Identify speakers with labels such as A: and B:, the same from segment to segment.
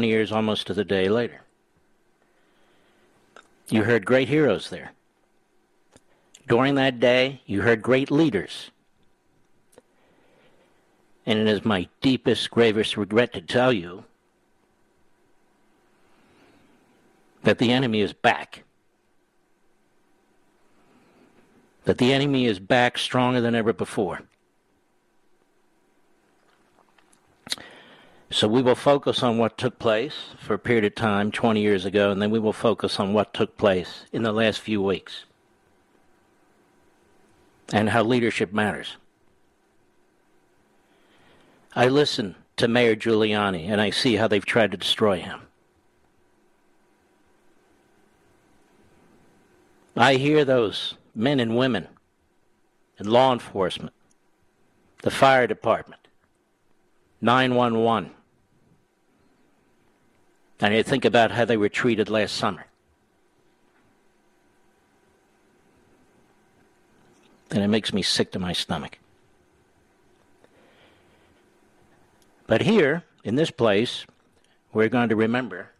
A: Years almost to the day later. You heard great heroes there. During that day, you heard great leaders. And it is my deepest, gravest regret to tell you that the enemy is back. That the enemy is back stronger than ever before. So we will focus on what took place for a period of time 20 years ago, and then we will focus on what took place in the last few weeks and how leadership matters. I listen to Mayor Giuliani and I see how they've tried to destroy him. I hear those men and women in law enforcement, the fire department, 911, and I think about how they were treated last summer. And it makes me sick to my stomach. But here, in this place, we're going to remember.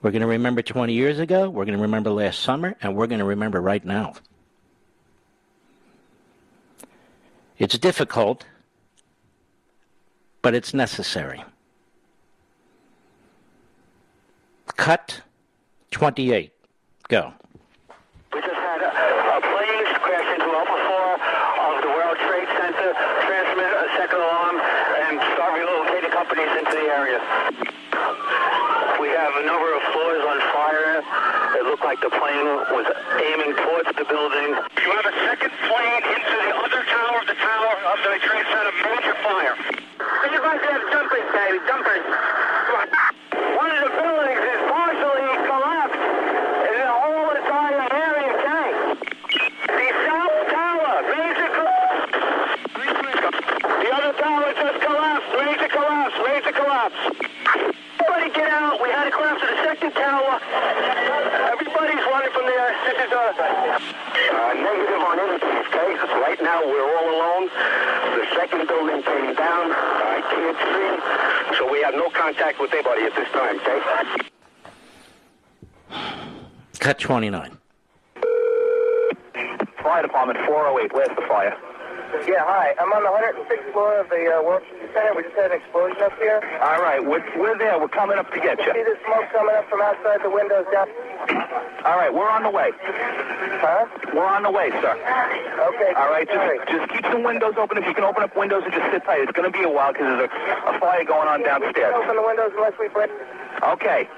A: We're going to remember 20 years ago, we're going to remember last summer, and we're going to remember right now. It's difficult, but it's necessary. Cut 28. Go.
B: We just had a, a plane crash into Alpha 4 of the World Trade Center, transmit a second alarm, and start relocating companies into the area. We have a number of floors on fire. It looked like the plane was aiming towards the building. You have a second plane into the other tower of the tower of the Trade Center, major fire. You guys have jumpers, baby, jumpers. This is a uh, negative on anything, okay? Right now we're all alone. The second building came down. I can't see. So we have no contact with anybody at this time, okay?
A: Cut 29.
C: Fire Department 408, where's the fire?
D: Yeah, hi. I'm on the 106th floor of the uh, World Trade Center. We just had an explosion up here.
C: All right, we're, we're there. We're coming up to get you.
D: See the smoke coming up from outside the windows down?
C: All right, we're on the way.
D: Huh?
C: We're on the way, sir.
D: Okay.
C: All right,
D: great.
C: just, just keep some windows open. If you can open up windows and just sit tight. It's going to be a while because there's a, a fire going on downstairs.
D: Open the windows unless we break.
C: Okay.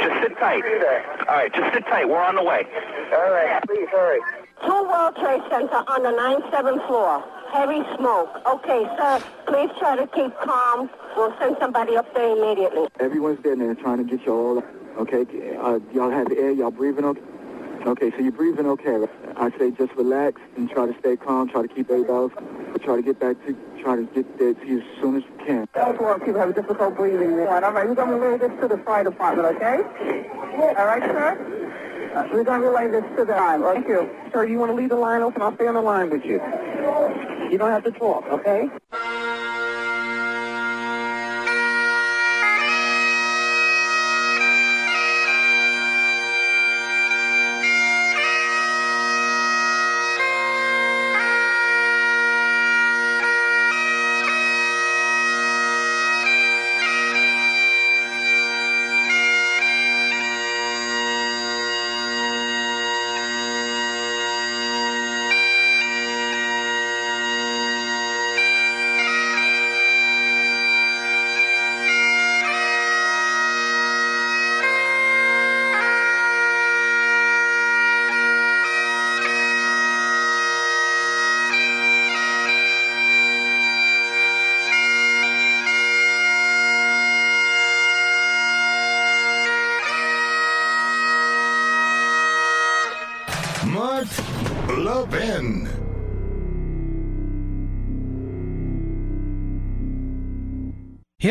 C: Just sit tight.
D: See there.
C: All right, just sit tight. We're on the way.
D: All right, please hurry.
E: Two World Trade Center on the 97th floor. Heavy smoke. Okay, sir, please try to keep calm. We'll send somebody up there immediately.
F: Everyone's in there trying to get you all. Okay, uh, y'all have air. Y'all breathing okay? Okay, so you're breathing okay. I say just relax and try to stay calm, try to keep everybody else, try to get back to, try to get there to you as soon as you can.
E: That's why people have a difficult breathing. All right, all right, we're going to relay this to the fire department, okay? All right, sir? Uh, we're going to relay this to the line. Thank you. Sir, you want to leave the line open? I'll stay on the line with you. You don't have to talk, okay?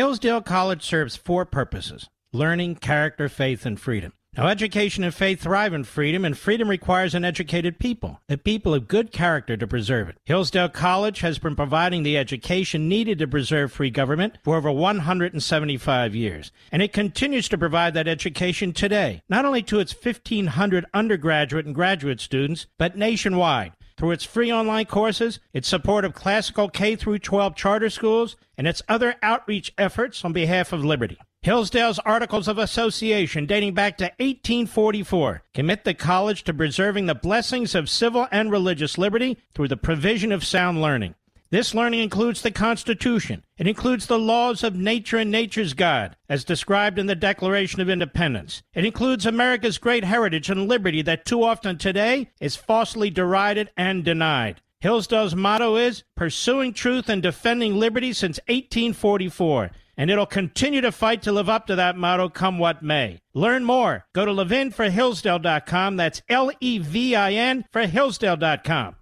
G: Hillsdale College serves four purposes learning, character, faith, and freedom. Now, education and faith thrive in freedom, and freedom requires an educated people, a people of good character to preserve it. Hillsdale College has been providing the education needed to preserve free government for over 175 years, and it continues to provide that education today, not only to its 1,500 undergraduate and graduate students, but nationwide through its free online courses, its support of classical K through 12 charter schools, and its other outreach efforts on behalf of liberty. Hillsdale's Articles of Association, dating back to 1844, commit the college to preserving the blessings of civil and religious liberty through the provision of sound learning. This learning includes the Constitution. It includes the laws of nature and nature's God, as described in the Declaration of Independence. It includes America's great heritage and liberty that too often today is falsely derided and denied. Hillsdale's motto is pursuing truth and defending liberty since 1844 and it'll continue to fight to live up to that motto come what may. Learn more. Go to levinforhillsdale.com. That's L E V I N for Hillsdale.com.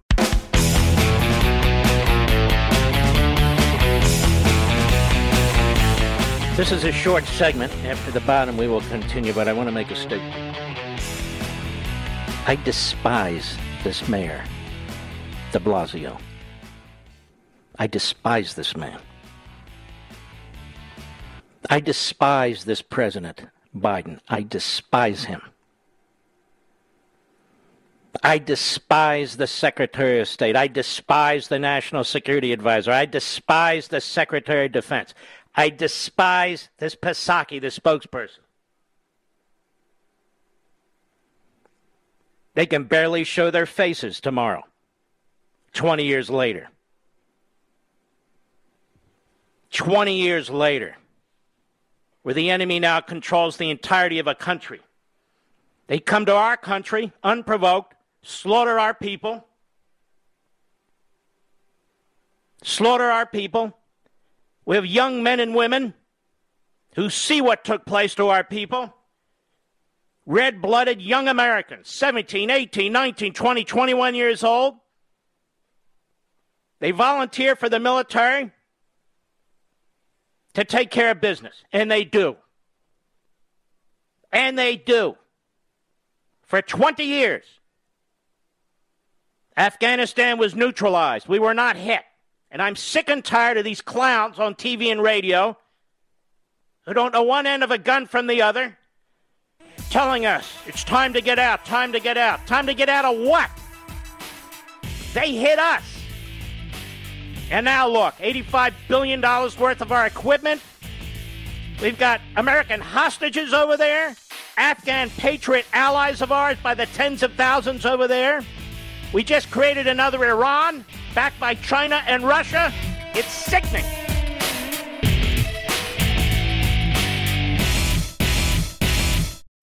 A: This is a short segment. After the bottom, we will continue, but I want to make a statement. I despise this mayor, de Blasio. I despise this man. I despise this president, Biden. I despise him. I despise the Secretary of State. I despise the National Security Advisor. I despise the Secretary of Defense. I despise this Psaki, the spokesperson. They can barely show their faces tomorrow, 20 years later. 20 years later, where the enemy now controls the entirety of a country. They come to our country unprovoked, slaughter our people, slaughter our people. We have young men and women who see what took place to our people. Red blooded young Americans, 17, 18, 19, 20, 21 years old. They volunteer for the military to take care of business, and they do. And they do. For 20 years, Afghanistan was neutralized. We were not hit. And I'm sick and tired of these clowns on TV and radio who don't know one end of a gun from the other telling us it's time to get out, time to get out. Time to get out of what? They hit us. And now look, $85 billion worth of our equipment. We've got American hostages over there, Afghan patriot allies of ours by the tens of thousands over there. We just created another Iran backed by China and Russia. It's sickening.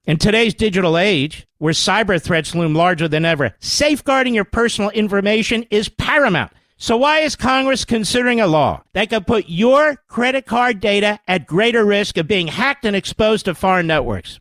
G: In today's digital age, where cyber threats loom larger than ever, safeguarding your personal information is paramount. So why is Congress considering a law that could put your credit card data at greater risk of being hacked and exposed to foreign networks?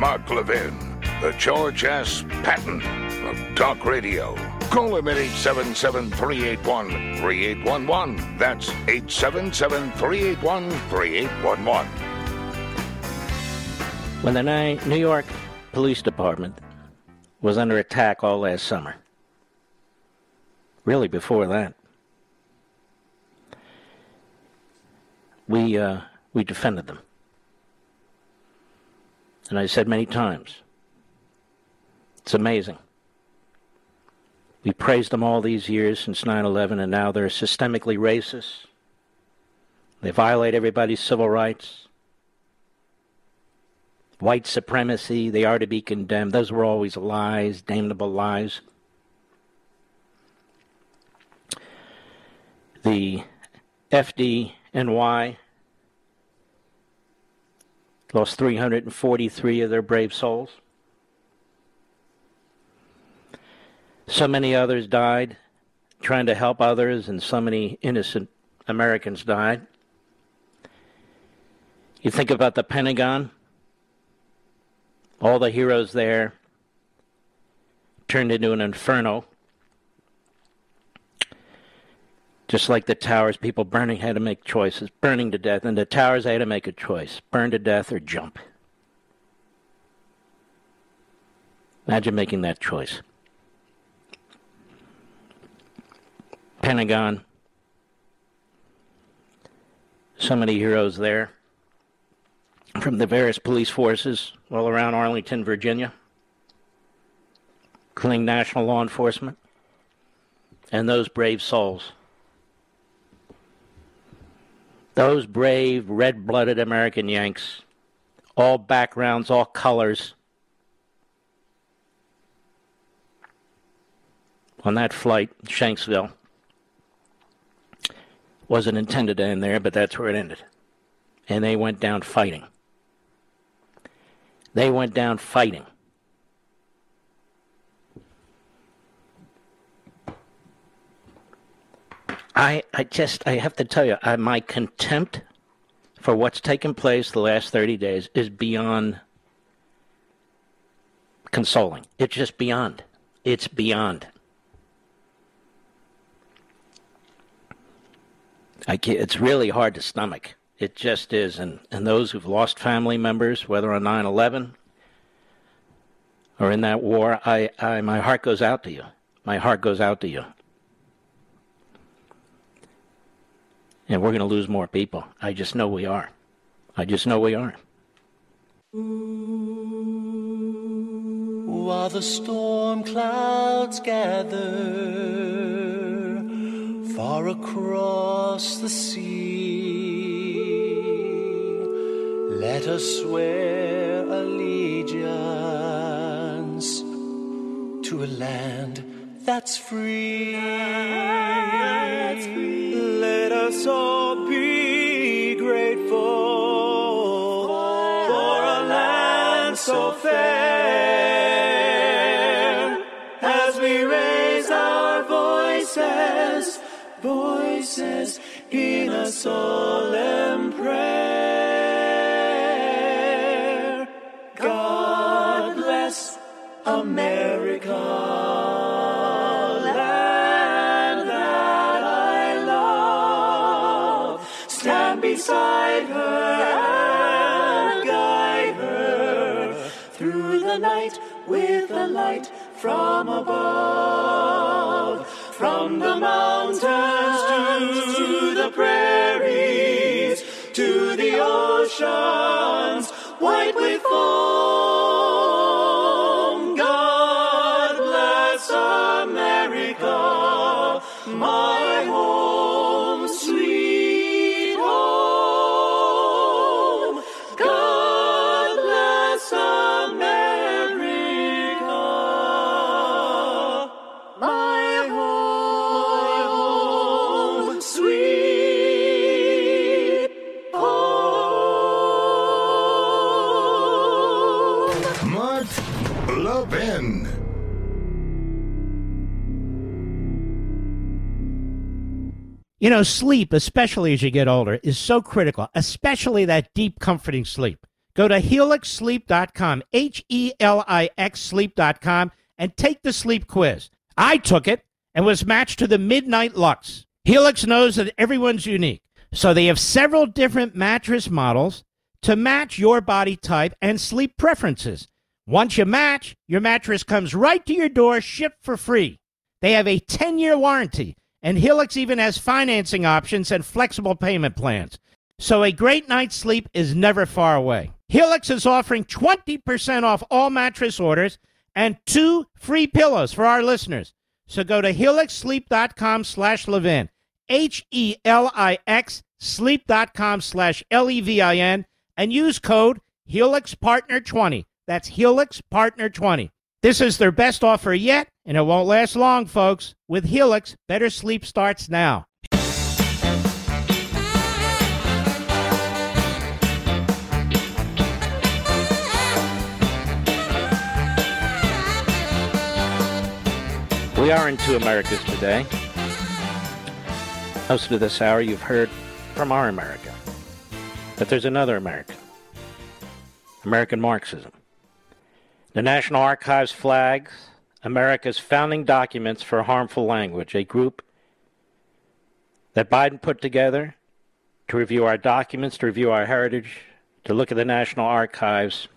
H: Mark Levin, the George S. Patton of Talk Radio. Call him at 877 381 3811. That's 877 381 3811.
A: When the New York Police Department was under attack all last summer, really before that, we, uh, we defended them. And I said many times, it's amazing. We praised them all these years since 9 11, and now they're systemically racist. They violate everybody's civil rights. White supremacy, they are to be condemned. Those were always lies, damnable lies. The FDNY lost 343 of their brave souls. So many others died trying to help others, and so many innocent Americans died. You think about the Pentagon, all the heroes there turned into an inferno. Just like the towers, people burning had to make choices, burning to death. And the towers had to make a choice burn to death or jump. Imagine making that choice. Pentagon. So many heroes there from the various police forces all around Arlington, Virginia, including national law enforcement, and those brave souls. Those brave, red blooded American Yanks, all backgrounds, all colors, on that flight, Shanksville, wasn't intended to end there, but that's where it ended. And they went down fighting. They went down fighting. I, I just, I have to tell you, I, my contempt for what's taken place the last 30 days is beyond consoling. It's just beyond. It's beyond. I can't, it's really hard to stomach. It just is. And, and those who've lost family members, whether on 9 11 or in that war, I, I, my heart goes out to you. My heart goes out to you. And we're going to lose more people. I just know we are. I just know we are.
I: While the storm clouds gather far across the sea, let us swear allegiance to a land that's free. That's free. Us all be grateful for a land so fair. As we raise our voices, voices in a solemn prairies, to the oceans,
G: You know, sleep, especially as you get older, is so critical, especially that deep, comforting sleep. Go to helixsleep.com, H E L I X sleep.com, and take the sleep quiz. I took it and was matched to the Midnight Lux. Helix knows that everyone's unique, so they have several different mattress models to match your body type and sleep preferences. Once you match, your mattress comes right to your door, shipped for free. They have a 10 year warranty, and Helix even has financing options and flexible payment plans. So a great night's sleep is never far away. Helix is offering 20% off all mattress orders and two free pillows for our listeners. So go to helixsleep.com slash Levin, H-E-L-I-X sleep.com slash L-E-V-I-N, and use code HelixPartner20. That's HelixPartner20. This is their best offer yet, and it won't last long, folks. With Helix, better sleep starts now.
A: We are in Two Americas today. Most of this hour you've heard from our America. But there's another America American Marxism. The National Archives flags America's founding documents for harmful language, a group that Biden put together to review our documents, to review our heritage, to look at the National Archives,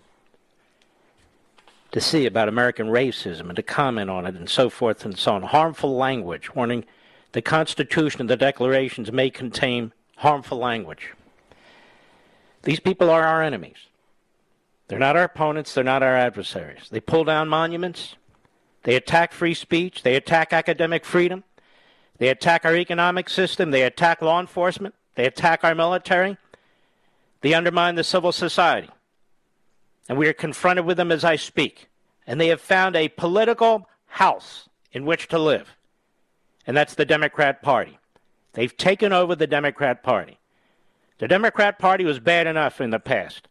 A: to see about American racism and to comment on it and so forth and so on. Harmful language, warning the Constitution and the declarations may contain harmful language. These people are our enemies. They're not our opponents, they're not our adversaries. They pull down monuments, they attack free speech, they attack academic freedom, they attack our economic system, they attack law enforcement, they attack our military, they undermine the civil society. And we are confronted with them as I speak. And they have found a political house in which to live. And that's the Democrat Party. They've taken over the Democrat Party. The Democrat Party was bad enough in the past.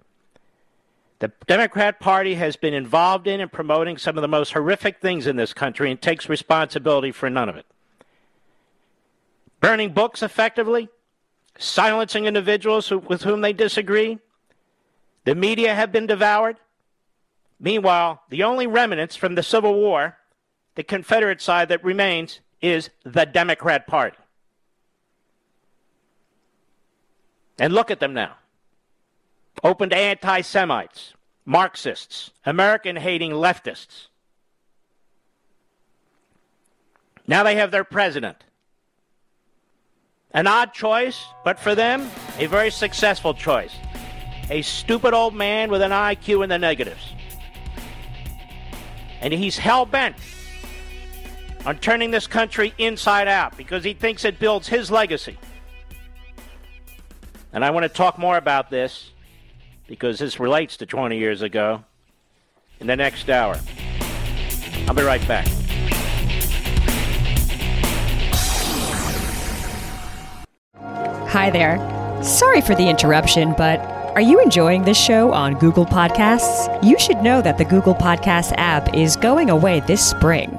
A: The Democrat Party has been involved in and promoting some of the most horrific things in this country and takes responsibility for none of it. Burning books effectively, silencing individuals who, with whom they disagree. The media have been devoured. Meanwhile, the only remnants from the Civil War, the Confederate side that remains, is the Democrat Party. And look at them now open to anti Semites, Marxists, American hating leftists. Now they have their president. An odd choice, but for them, a very successful choice. A stupid old man with an IQ in the negatives. And he's hell bent on turning this country inside out because he thinks it builds his legacy. And I want to talk more about this because this relates to 20 years ago in the next hour. I'll be right back.
J: Hi there. Sorry for the interruption, but are you enjoying this show on Google Podcasts? You should know that the Google Podcasts app is going away this spring.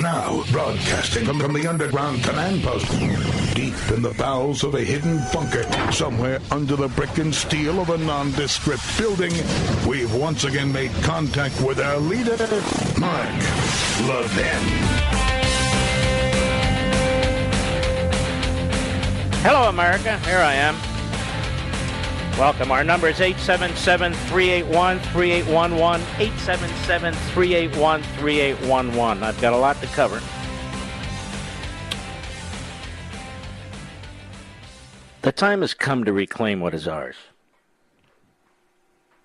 H: Now, broadcasting from, from the underground command post, Deep in the bowels of a hidden bunker, somewhere under the brick and steel of a nondescript building, we've once again made contact with our leader, Mark Levin.
A: Hello, America. Here I am. Welcome. Our number is 877 381 3811. 877 381 3811. I've got a lot to cover. The time has come to reclaim what is ours.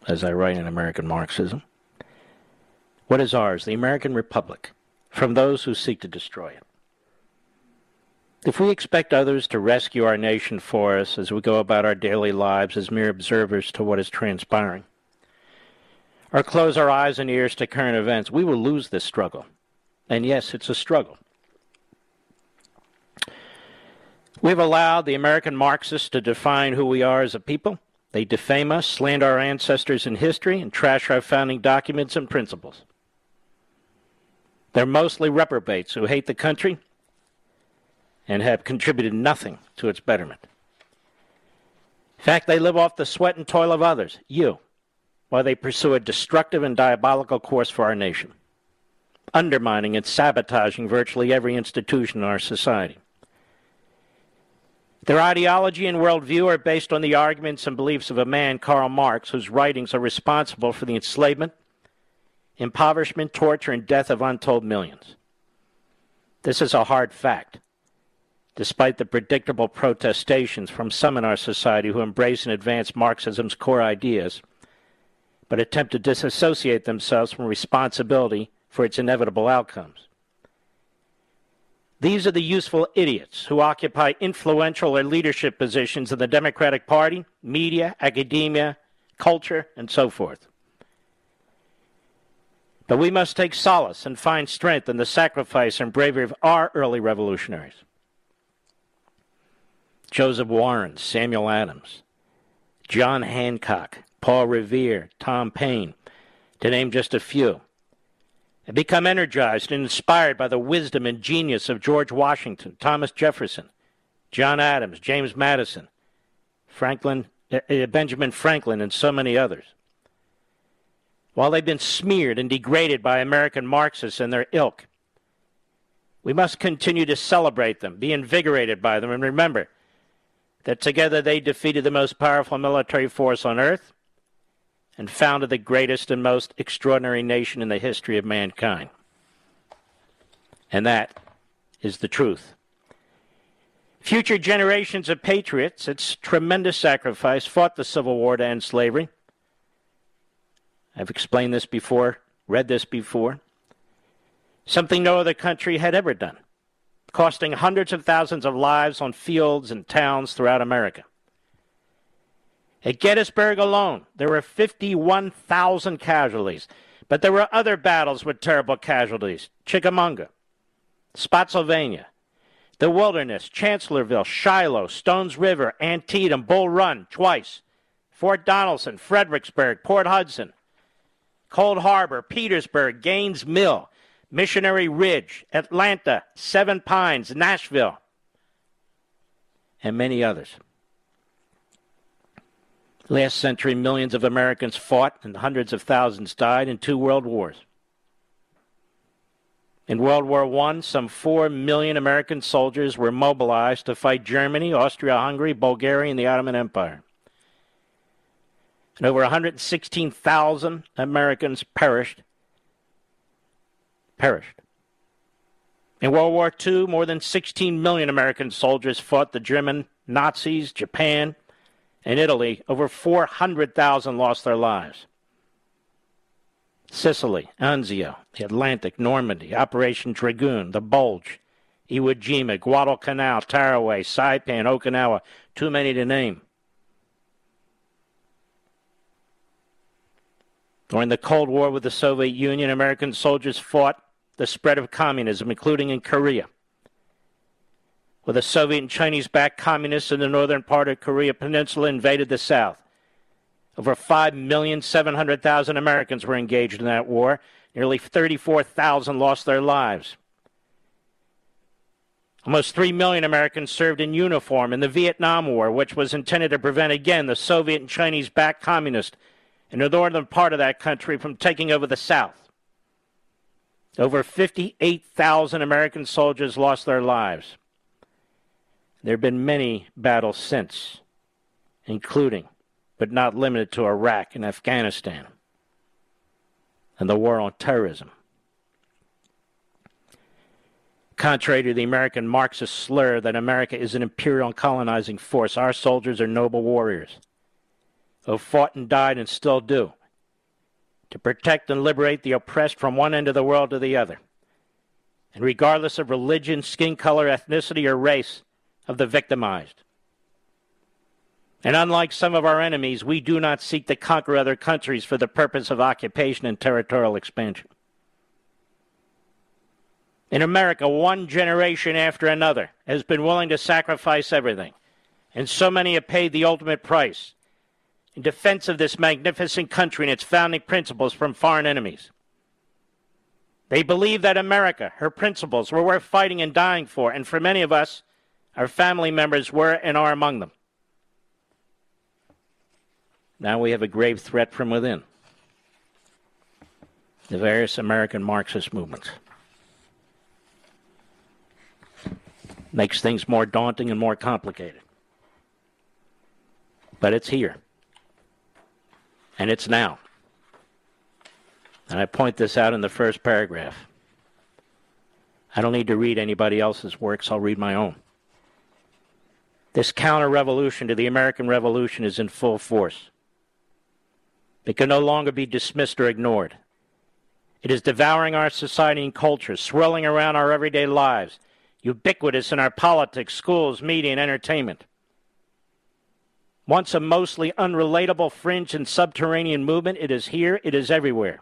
A: As I write in American Marxism, what is ours, the American Republic, from those who seek to destroy it? If we expect others to rescue our nation for us as we go about our daily lives as mere observers to what is transpiring, or close our eyes and ears to current events, we will lose this struggle. And yes, it's a struggle. We've allowed the American Marxists to define who we are as a people. They defame us, slander our ancestors in history, and trash our founding documents and principles. They're mostly reprobates who hate the country and have contributed nothing to its betterment. In fact, they live off the sweat and toil of others, you, while they pursue a destructive and diabolical course for our nation, undermining and sabotaging virtually every institution in our society. Their ideology and worldview are based on the arguments and beliefs of a man, Karl Marx, whose writings are responsible for the enslavement, impoverishment, torture, and death of untold millions. This is a hard fact despite the predictable protestations from some in our society who embrace and advance Marxism's core ideas, but attempt to disassociate themselves from responsibility for its inevitable outcomes. These are the useful idiots who occupy influential or leadership positions in the Democratic Party, media, academia, culture, and so forth. But we must take solace and find strength in the sacrifice and bravery of our early revolutionaries. Joseph Warren, Samuel Adams, John Hancock, Paul Revere, Tom Paine, to name just a few. have become energized and inspired by the wisdom and genius of George Washington, Thomas Jefferson, John Adams, James Madison, Franklin, uh, Benjamin Franklin, and so many others. While they've been smeared and degraded by American Marxists and their ilk, we must continue to celebrate them, be invigorated by them, and remember that together they defeated the most powerful military force on earth and founded the greatest and most extraordinary nation in the history of mankind. And that is the truth. Future generations of patriots, its tremendous sacrifice, fought the Civil War to end slavery. I've explained this before, read this before. Something no other country had ever done costing hundreds of thousands of lives on fields and towns throughout America. At Gettysburg alone, there were 51,000 casualties, but there were other battles with terrible casualties Chickamauga, Spotsylvania, the Wilderness, Chancellorsville, Shiloh, Stones River, Antietam, Bull Run, twice, Fort Donelson, Fredericksburg, Port Hudson, Cold Harbor, Petersburg, Gaines Mill, Missionary Ridge, Atlanta, Seven Pines, Nashville, and many others. Last century, millions of Americans fought and hundreds of thousands died in two world wars. In World War I, some 4 million American soldiers were mobilized to fight Germany, Austria Hungary, Bulgaria, and the Ottoman Empire. And over 116,000 Americans perished perished. In World War II, more than 16 million American soldiers fought the German Nazis, Japan, and Italy. Over 400,000 lost their lives. Sicily, Anzio, the Atlantic, Normandy, Operation Dragoon, the Bulge, Iwo Jima, Guadalcanal, Tarawa, Saipan, Okinawa, too many to name. During the Cold War with the Soviet Union, American soldiers fought the spread of communism, including in Korea. where the Soviet and Chinese backed communists in the northern part of Korea Peninsula invaded the south. Over 5,700,000 Americans were engaged in that war. Nearly 34,000 lost their lives. Almost 3 million Americans served in uniform in the Vietnam War, which was intended to prevent again the Soviet and Chinese backed communists in the northern part of that country from taking over the South. Over 58,000 American soldiers lost their lives. There have been many battles since, including, but not limited to, Iraq and Afghanistan and the war on terrorism. Contrary to the American Marxist slur that America is an imperial and colonizing force, our soldiers are noble warriors who fought and died and still do to protect and liberate the oppressed from one end of the world to the other. And regardless of religion, skin color, ethnicity, or race of the victimized. And unlike some of our enemies, we do not seek to conquer other countries for the purpose of occupation and territorial expansion. In America, one generation after another has been willing to sacrifice everything, and so many have paid the ultimate price in defense of this magnificent country and its founding principles from foreign enemies. They believe that America, her principles, were worth fighting and dying for, and for many of us, our family members were and are among them. Now we have a grave threat from within the various American Marxist movements. makes things more daunting and more complicated. But it's here. And it's now. And I point this out in the first paragraph. I don't need to read anybody else's works, I'll read my own. This counter revolution to the American Revolution is in full force. It can no longer be dismissed or ignored. It is devouring our society and culture, swirling around our everyday lives ubiquitous in our politics, schools, media, and entertainment. Once a mostly unrelatable fringe and subterranean movement, it is here, it is everywhere.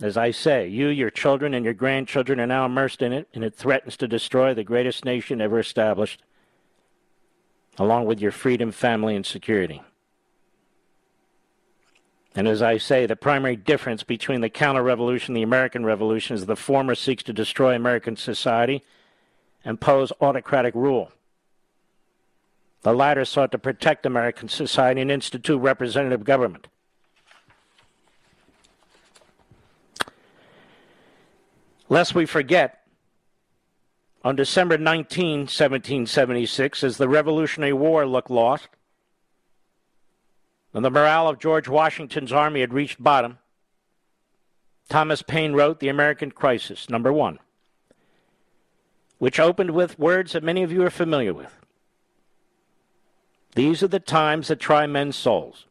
A: As I say, you, your children, and your grandchildren are now immersed in it, and it threatens to destroy the greatest nation ever established, along with your freedom, family, and security. And as I say, the primary difference between the counter revolution and the American Revolution is the former seeks to destroy American society and pose autocratic rule. The latter sought to protect American society and institute representative government. Lest we forget, on December 19, 1776, as the Revolutionary War looked lost, when the morale of George Washington's army had reached bottom, Thomas Paine wrote The American Crisis, number one, which opened with words that many of you are familiar with. These are the times that try men's souls.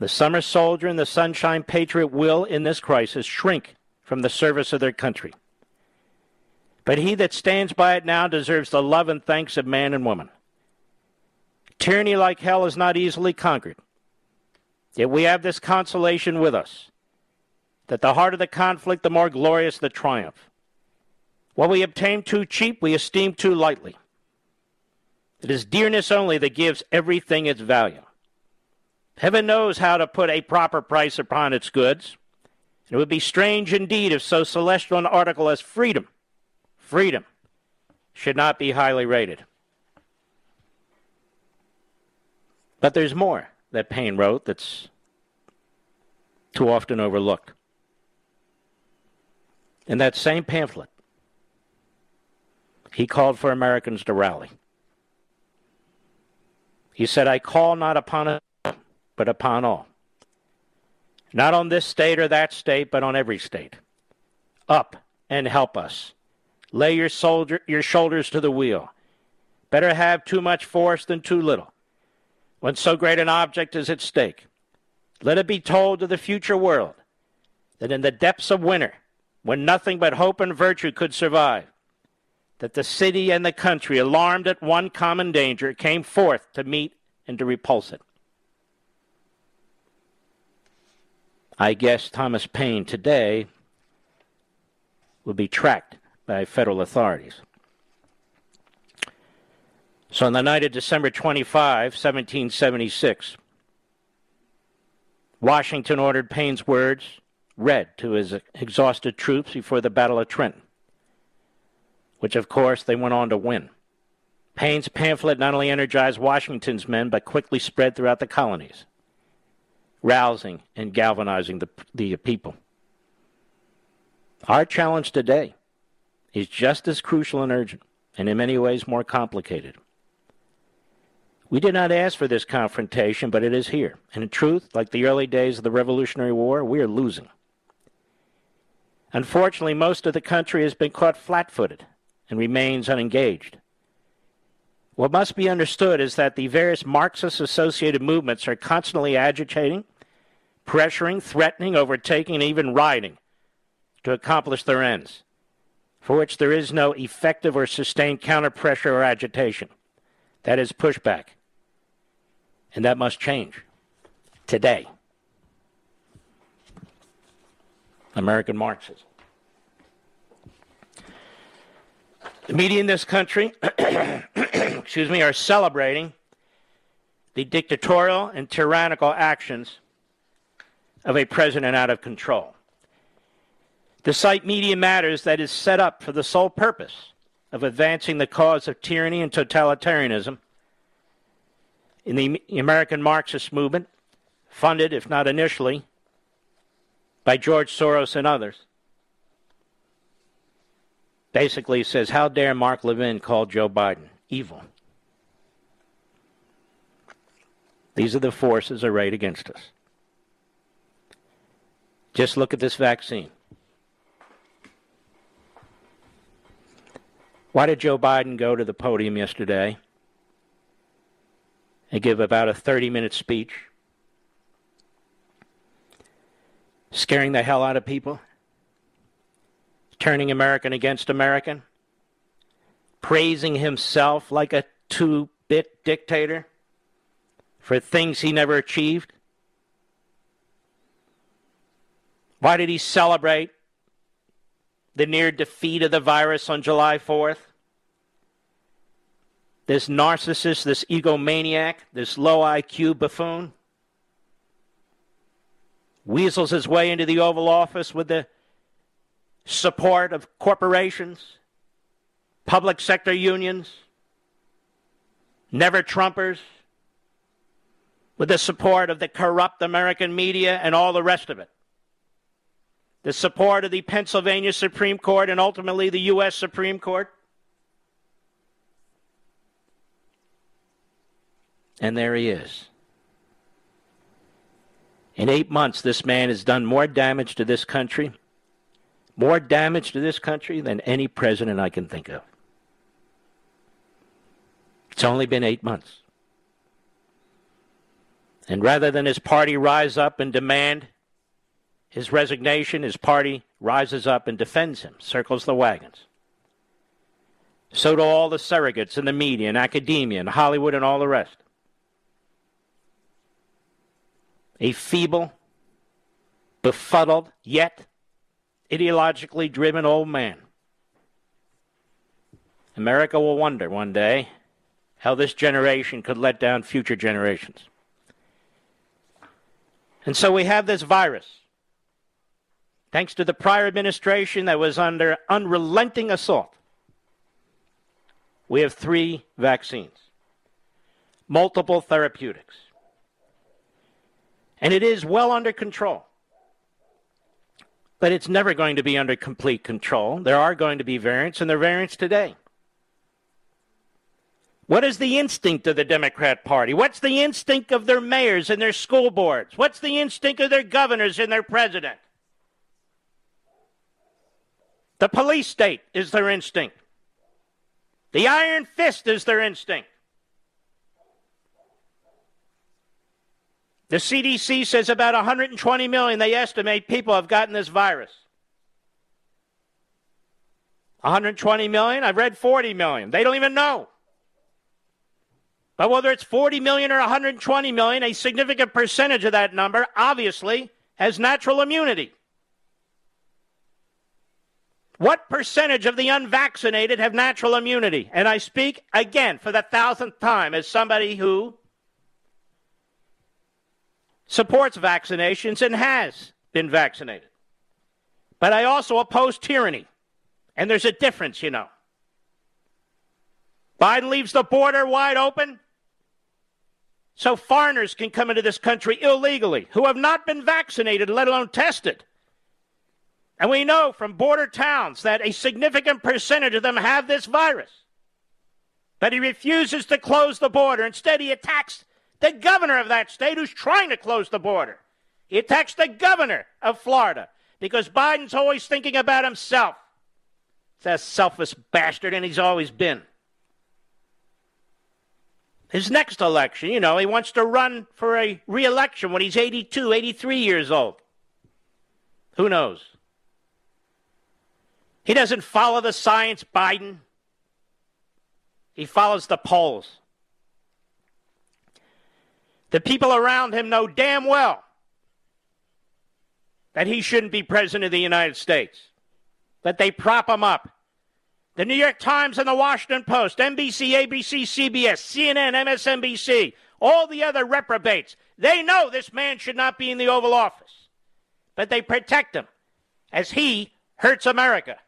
A: The summer soldier and the sunshine patriot will, in this crisis, shrink from the service of their country. But he that stands by it now deserves the love and thanks of man and woman. Tyranny like hell is not easily conquered. Yet we have this consolation with us that the harder the conflict, the more glorious the triumph. What we obtain too cheap, we esteem too lightly. It is dearness only that gives everything its value. Heaven knows how to put a proper price upon its goods. It would be strange indeed if so celestial an article as freedom, freedom, should not be highly rated. But there's more that Paine wrote that's too often overlooked. In that same pamphlet, he called for Americans to rally. He said, I call not upon it, but upon all. Not on this state or that state, but on every state. Up and help us. Lay your, soldier, your shoulders to the wheel. Better have too much force than too little when so great an object is at stake. Let it be told to the future world that in the depths of winter, when nothing but hope and virtue could survive, that the city and the country, alarmed at one common danger, came forth to meet and to repulse it. I guess Thomas Paine today will be tracked by federal authorities. So on the night of December 25, 1776, Washington ordered Paine's words read to his exhausted troops before the Battle of Trenton. Which of course they went on to win. Paine's pamphlet not only energized Washington's men, but quickly spread throughout the colonies, rousing and galvanizing the, the people. Our challenge today is just as crucial and urgent, and in many ways more complicated. We did not ask for this confrontation, but it is here. And in truth, like the early days of the Revolutionary War, we are losing. Unfortunately, most of the country has been caught flat footed and remains unengaged. What must be understood is that the various Marxist associated movements are constantly agitating, pressuring, threatening, overtaking, and even rioting to accomplish their ends, for which there is no effective or sustained counterpressure or agitation. That is pushback. And that must change today. American Marxism. The media in this country, excuse me, are celebrating the dictatorial and tyrannical actions of a president out of control. The site Media Matters that is set up for the sole purpose of advancing the cause of tyranny and totalitarianism in the American Marxist movement, funded, if not initially, by George Soros and others, basically says, How dare Mark Levin call Joe Biden evil? These are the forces arrayed against us. Just look at this vaccine. Why did Joe Biden go to the podium yesterday and give about a 30 minute speech? Scaring the hell out of people? Turning American against American? Praising himself like a two bit dictator for things he never achieved? Why did he celebrate the near defeat of the virus on July 4th? This narcissist, this egomaniac, this low IQ buffoon weasels his way into the Oval Office with the support of corporations, public sector unions, never Trumpers, with the support of the corrupt American media and all the rest of it the support of the Pennsylvania Supreme Court and ultimately the U.S. Supreme Court. And there he is. In eight months, this man has done more damage to this country, more damage to this country than any president I can think of. It's only been eight months. And rather than his party rise up and demand his resignation, his party rises up and defends him, circles the wagons. So do all the surrogates in the media and academia and Hollywood and all the rest. A feeble, befuddled, yet ideologically driven old man. America will wonder one day how this generation could let down future generations. And so we have this virus thanks to the prior administration that was under unrelenting assault. We have three vaccines, multiple therapeutics, and it is well under control. But it's never going to be under complete control. There are going to be variants, and there are variants today. What is the instinct of the Democrat Party? What's the instinct of their mayors and their school boards? What's the instinct of their governors and their president? The police state is their instinct. The iron fist is their instinct. The CDC says about 120 million, they estimate, people have gotten this virus. 120 million? I've read 40 million. They don't even know. But whether it's 40 million or 120 million, a significant percentage of that number obviously has natural immunity. What percentage of the unvaccinated have natural immunity? And I speak again for the thousandth time as somebody who supports vaccinations and has been vaccinated. But I also oppose tyranny. And there's a difference, you know. Biden leaves the border wide open so foreigners can come into this country illegally who have not been vaccinated, let alone tested. And we know from border towns that a significant percentage of them have this virus. But he refuses to close the border. Instead, he attacks the governor of that state who's trying to close the border. He attacks the governor of Florida because Biden's always thinking about himself. It's a selfish bastard, and he's always been. His next election, you know, he wants to run for a reelection when he's 82, 83 years old. Who knows? He doesn't follow the science, Biden. He follows the polls. The people around him know damn well that he shouldn't be president of the United States, that they prop him up. The New York Times and the Washington Post, NBC, ABC, CBS, CNN, MSNBC, all the other reprobates, they know this man should not be in the Oval Office. But they protect him as he hurts America.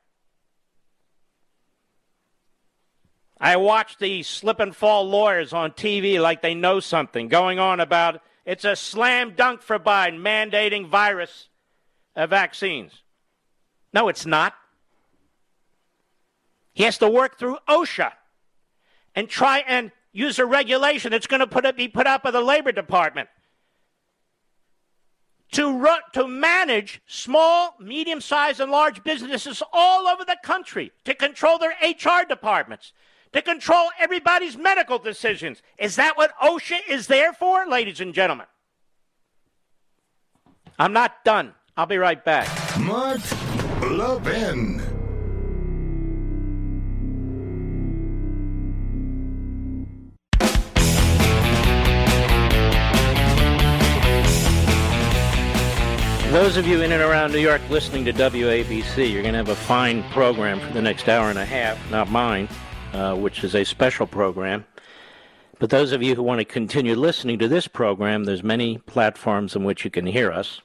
A: I watch the slip and fall lawyers on TV like they know something going on about it's a slam dunk for Biden mandating virus uh, vaccines. No, it's not. He has to work through OSHA and try and use a regulation that's going to put it, be put up by the Labor Department to, to manage small, medium sized, and large businesses all over the country, to control their HR departments, to control everybody's medical decisions. Is that what OSHA is there for, ladies and gentlemen? I'm not done. I'll be right back.
H: Mark Levin.
A: Those of you in and around New York listening to WABC, you're going to have a fine program for the next hour and a half, not mine, uh, which is a special program. But those of you who want to continue listening to this program, there's many platforms in which you can hear us.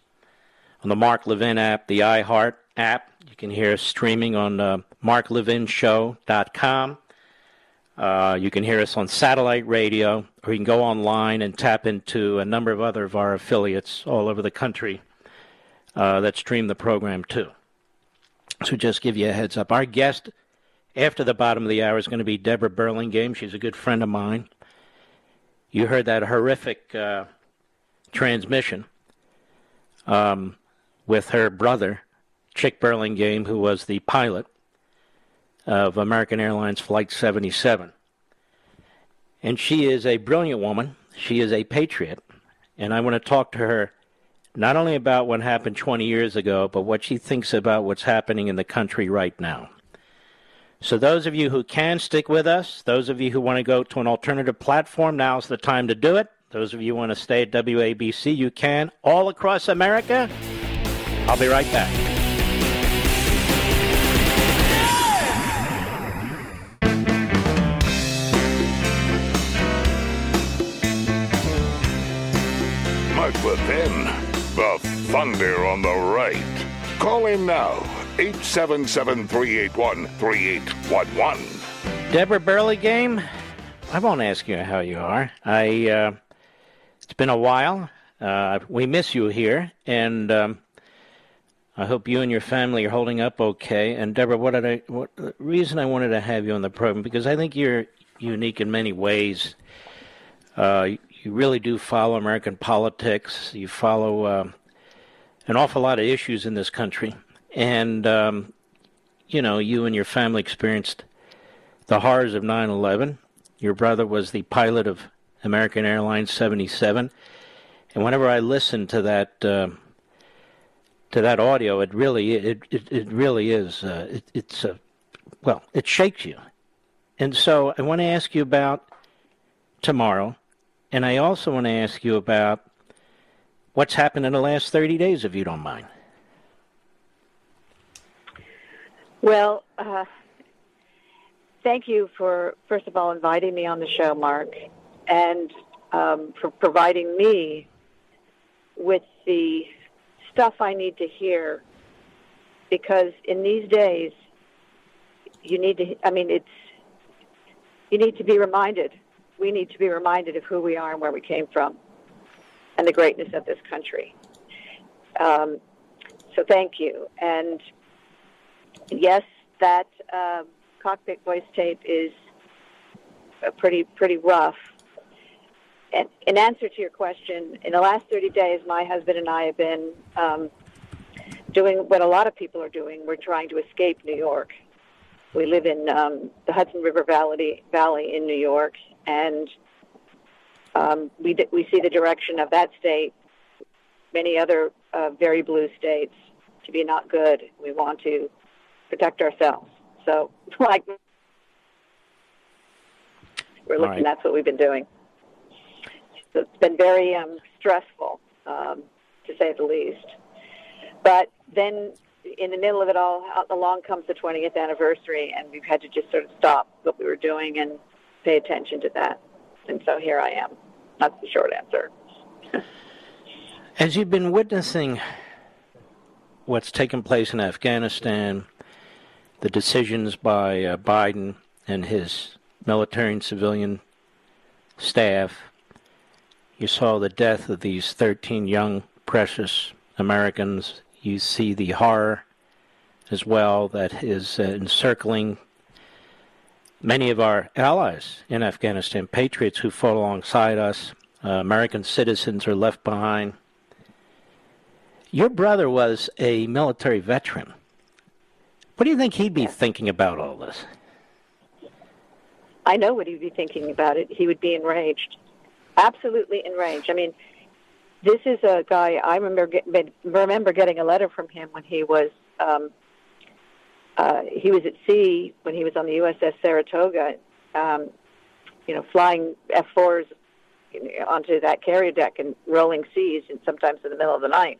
A: On the Mark Levin app, the iHeart app, you can hear us streaming on uh, marklevinshow.com. Uh, you can hear us on satellite radio, or you can go online and tap into a number of other of our affiliates all over the country uh, that stream the program too. So just give you a heads up. Our guest after the bottom of the hour is going to be Deborah Burlingame. She's a good friend of mine. You heard that horrific uh, transmission um, with her brother, Chic Burlingame, who was the pilot of American Airlines Flight 77. And she is a brilliant woman. She is a patriot. And I want to talk to her not only about what happened 20 years ago, but what she thinks about what's happening in the country right now. So, those of you who can stick with us, those of you who want to go to an alternative platform, now's the time to do it. Those of you who want to stay at WABC, you can. All across America, I'll be right back.
H: Mark Levin, the thunder on the right. Call him now, 877 381 3811.
A: Deborah Burlingame, I won't ask you how you are. I uh, it's been a while. Uh, we miss you here, and um, I hope you and your family are holding up okay. And Deborah, what did I? What the reason I wanted to have you on the program because I think you're unique in many ways. Uh, you really do follow American politics. You follow uh, an awful lot of issues in this country, and um, you know you and your family experienced the horrors of 9/11. Your brother was the pilot of American Airlines 77, and whenever I listen to that uh, to that audio, it really it it, it really is uh, it, it's a well, it shakes you. And so I want to ask you about tomorrow, and I also want to ask you about what's happened in the last 30 days, if you don't mind.
K: Well, uh, thank you for, first of all, inviting me on the show, Mark, and um, for providing me with the stuff I need to hear. Because in these days, you need to, I mean, it's, you need to be reminded. We need to be reminded of who we are and where we came from, and the greatness of this country. Um, so thank you. And yes, that uh, cockpit voice tape is pretty pretty rough. And in answer to your question, in the last 30 days, my husband and I have been um, doing what a lot of people are doing. We're trying to escape New York. We live in um, the Hudson River Valley, Valley in New York, and um, we, we see the direction of that state, many other uh, very blue states, to be not good. We want to protect ourselves. So, like, we're looking.
A: right.
K: That's what we've been doing. So it's been very um, stressful, um, to say the least. But then, in the middle of it all, along comes the 20th anniversary, and we've had to just sort of stop what we were doing and pay attention to that. And so here I am. That's the short answer.
G: As you've been witnessing what's taken place in Afghanistan, the decisions by uh, Biden and his military and civilian staff, you saw the death of these 13 young, precious Americans. You see the horror as well that is uh, encircling many of our allies in Afghanistan, patriots who fought alongside us. Uh, American citizens are left behind. Your brother was a military veteran. What do you think he'd be thinking about all this?
K: I know what he'd be thinking about it. He would be enraged, absolutely enraged. I mean, this is a guy I remember get, remember getting a letter from him when he was um, uh, he was at sea when he was on the USS Saratoga, um, you know, flying F4s onto that carrier deck and rolling seas, and sometimes in the middle of the night.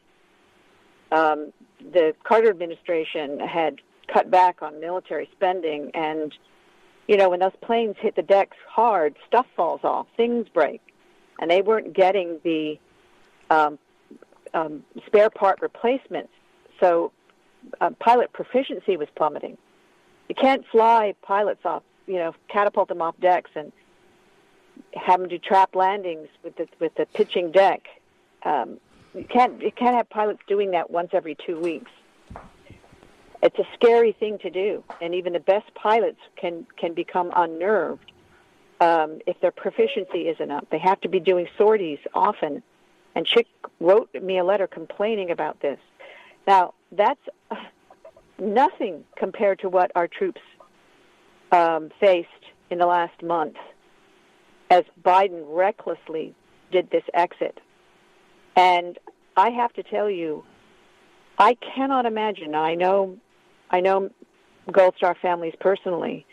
K: Um, the Carter administration had cut back on military spending, and you know, when those planes hit the decks hard, stuff falls off, things break, and they weren't getting the um, um, spare part replacements. So uh, pilot proficiency was plummeting. You can't fly pilots off, you know, catapult them off decks and have them do trap landings with the with the pitching deck. Um, you can't you can't have pilots doing that once every two weeks. It's a scary thing to do, and even the best pilots can can become unnerved um, if their proficiency isn't up. They have to be doing sorties often. And Chic wrote me a letter complaining about this. Now that's uh, nothing compared to what our troops um, faced in the last month as Biden recklessly did this exit. And I have to tell you, I cannot imagine. I know, I know Gold Star families personally.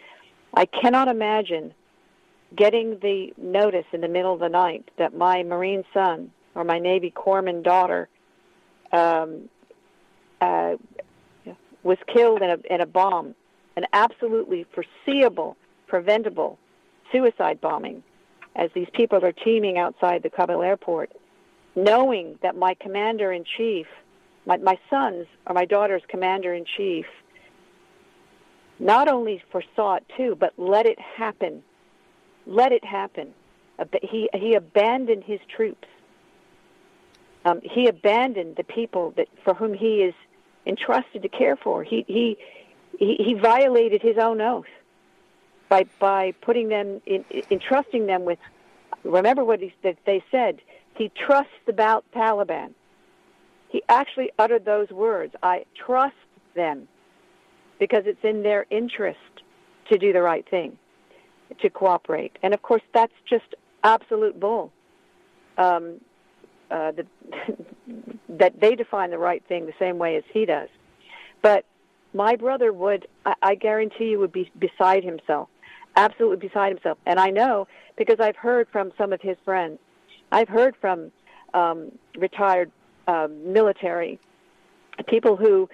K: I cannot imagine getting the notice in the middle of the night that my Marine son or my Navy corpsman daughter um, uh, was killed in a in a bomb, an absolutely foreseeable, preventable suicide bombing, as these people are teaming outside the Kabul airport, knowing that my commander in chief, my my son's or my daughter's commander in chief, not only foresaw it too, but let it happen. Let it happen. He he abandoned his troops. Um, he abandoned the people that for whom he is entrusted to care for. He he he, he violated his own oath by by putting them in, entrusting them with. Remember what he, that they said. He trusts Bal- Taliban. He actually uttered those words. I trust them because it's in their interest to do the right thing, to cooperate. And of course, that's just absolute bull. Um, uh, that that they define the right thing the same way as he does. But my brother would, I, I guarantee you, would be beside himself, absolutely beside himself. And I know because I've heard from some of his friends. I've heard from um, retired um, military people who,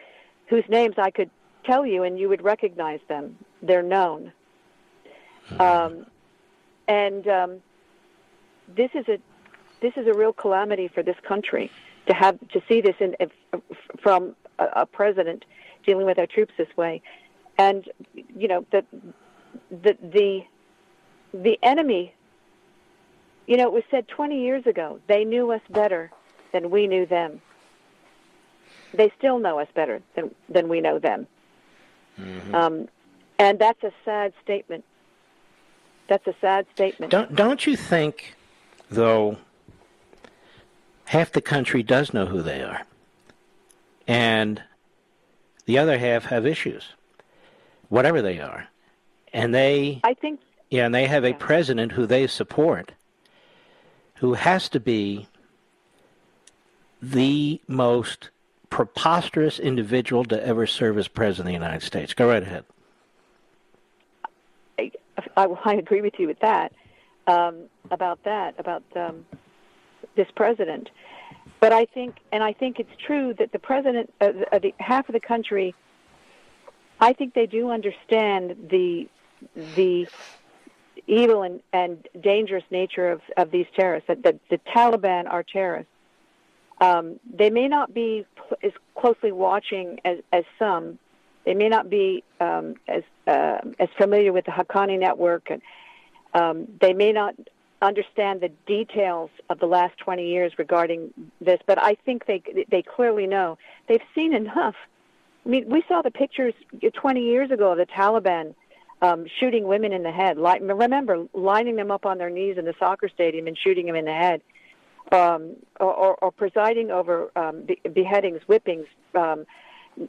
K: whose names I could tell you, and you would recognize them. They're known. Um, and um, this is a this is a real calamity for this country to have to see this in, from a, a president dealing with our troops this way, and you know the the the the enemy, you know, it was said 20 years ago, they knew us better than we knew them. They still know us better than, than we know them.
A: Mm-hmm.
K: Um, and that's a sad statement. That's a sad statement.
A: Don't don't you think, though? Half the country does know who they are, and the other half have issues, whatever they are, and they.
K: I think.
A: Yeah, and they have a president who they support, who has to be the most preposterous individual to ever serve as president of the United States. Go right ahead.
K: I, I, I agree with you with that um, about that about um, this president. But I think, and I think it's true that the president, uh, uh, the, half of the country, I think they do understand the the evil and, and dangerous nature of, of these terrorists. That the, the Taliban are terrorists. Um, they may not be cl- as closely watching as, as some. They may not be um, as uh, as familiar with the Haqqani network, and um, they may not understand the details of the last 20 years regarding this. But I think they they clearly know. They've seen enough. I mean, we saw the pictures 20 years ago of the Taliban um, shooting women in the head. Like, remember, lining them up on their knees in the soccer stadium and shooting them in the head um, or, or, presiding over um, be- beheadings, whippings, um,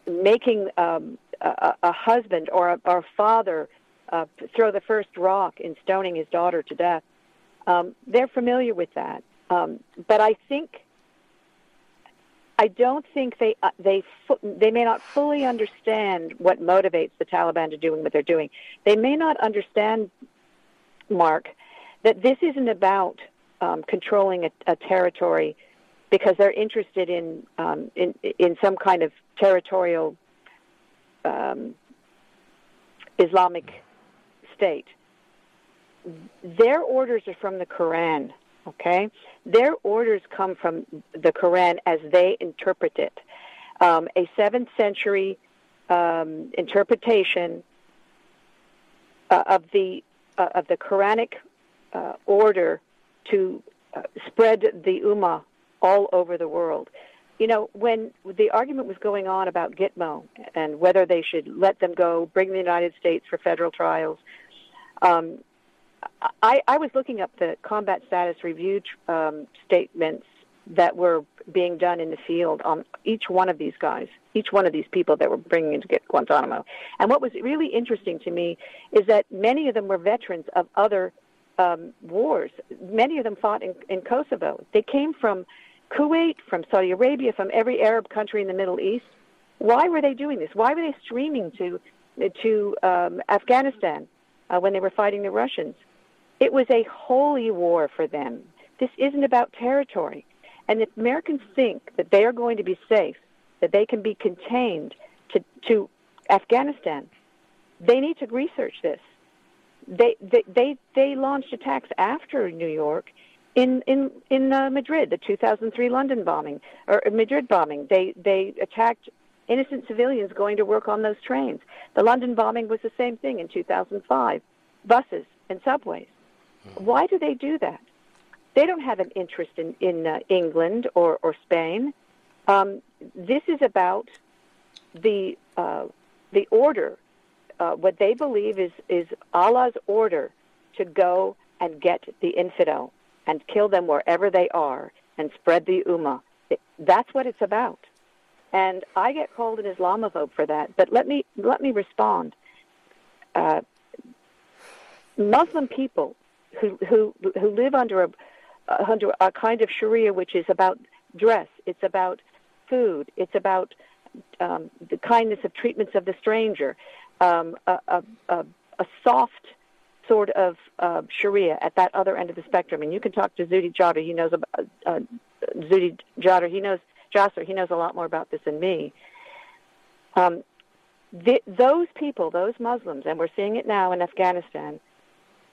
K: making um, a, a, husband or a, or a father uh, throw the first rock in stoning his daughter to death. Um, they're familiar with that, um, but I think I don't think they uh, they they may not fully understand what motivates the Taliban to doing what they're doing. They may not understand, Mark, that this isn't about um, controlling a, a, territory because they're interested in um, in in some kind of territorial um, Islamic state. Their orders are from the Quran. Okay, their orders come from the Quran as they interpret it. Um, a seventh century um, interpretation uh, of the uh, of the Quranic uh, order to uh, spread the Ummah all over the world. You know, when the argument was going on about Gitmo and whether they should let them go, bring the United States for federal trials, um, I, I, was looking up the combat status review um, statements that were being done in the field on each one of these guys, each one of these people that were bringing into Guantanamo. And what was really interesting to me is that many of them were veterans of other um, wars. Many of them fought in, in Kosovo. They came from Kuwait, from Saudi Arabia, from every Arab country in the Middle East. Why were they doing this? Why were they streaming to to um, Afghanistan uh, when they were fighting the Russians? It was a holy war for them. This isn't about territory. And if Americans think that they are going to be safe, that they can be contained to, to Afghanistan, they need to research this they they they, launched attacks after New York in in in uh, Madrid, the 2003 London bombing or Madrid bombing. They they attacked innocent civilians going to work on those trains. The London bombing was the same thing in 2005, buses and subways. Why do they do that? They don't have an interest in in uh, England or or Spain. Um, this is about the uh, the order uh, what they believe is is Allah's order to go and get the infidel and kill them wherever they are and spread the ummah. That's what it's about. And I get called an Islamophobe for that. But let me let me respond. Uh, Muslim people who who who live under a under a kind of Sharia which is about dress, it's about food, it's about um, the kindness of treatments of the stranger um, a, a, a, a, soft sort of uh, Sharia at that other end of the spectrum. And you can talk to Zuhdi Jasser. He knows about uh, uh, Zuhdi He knows Jasser. He knows a lot more about this than me. Um, those people, those Muslims, and we're seeing it now in Afghanistan.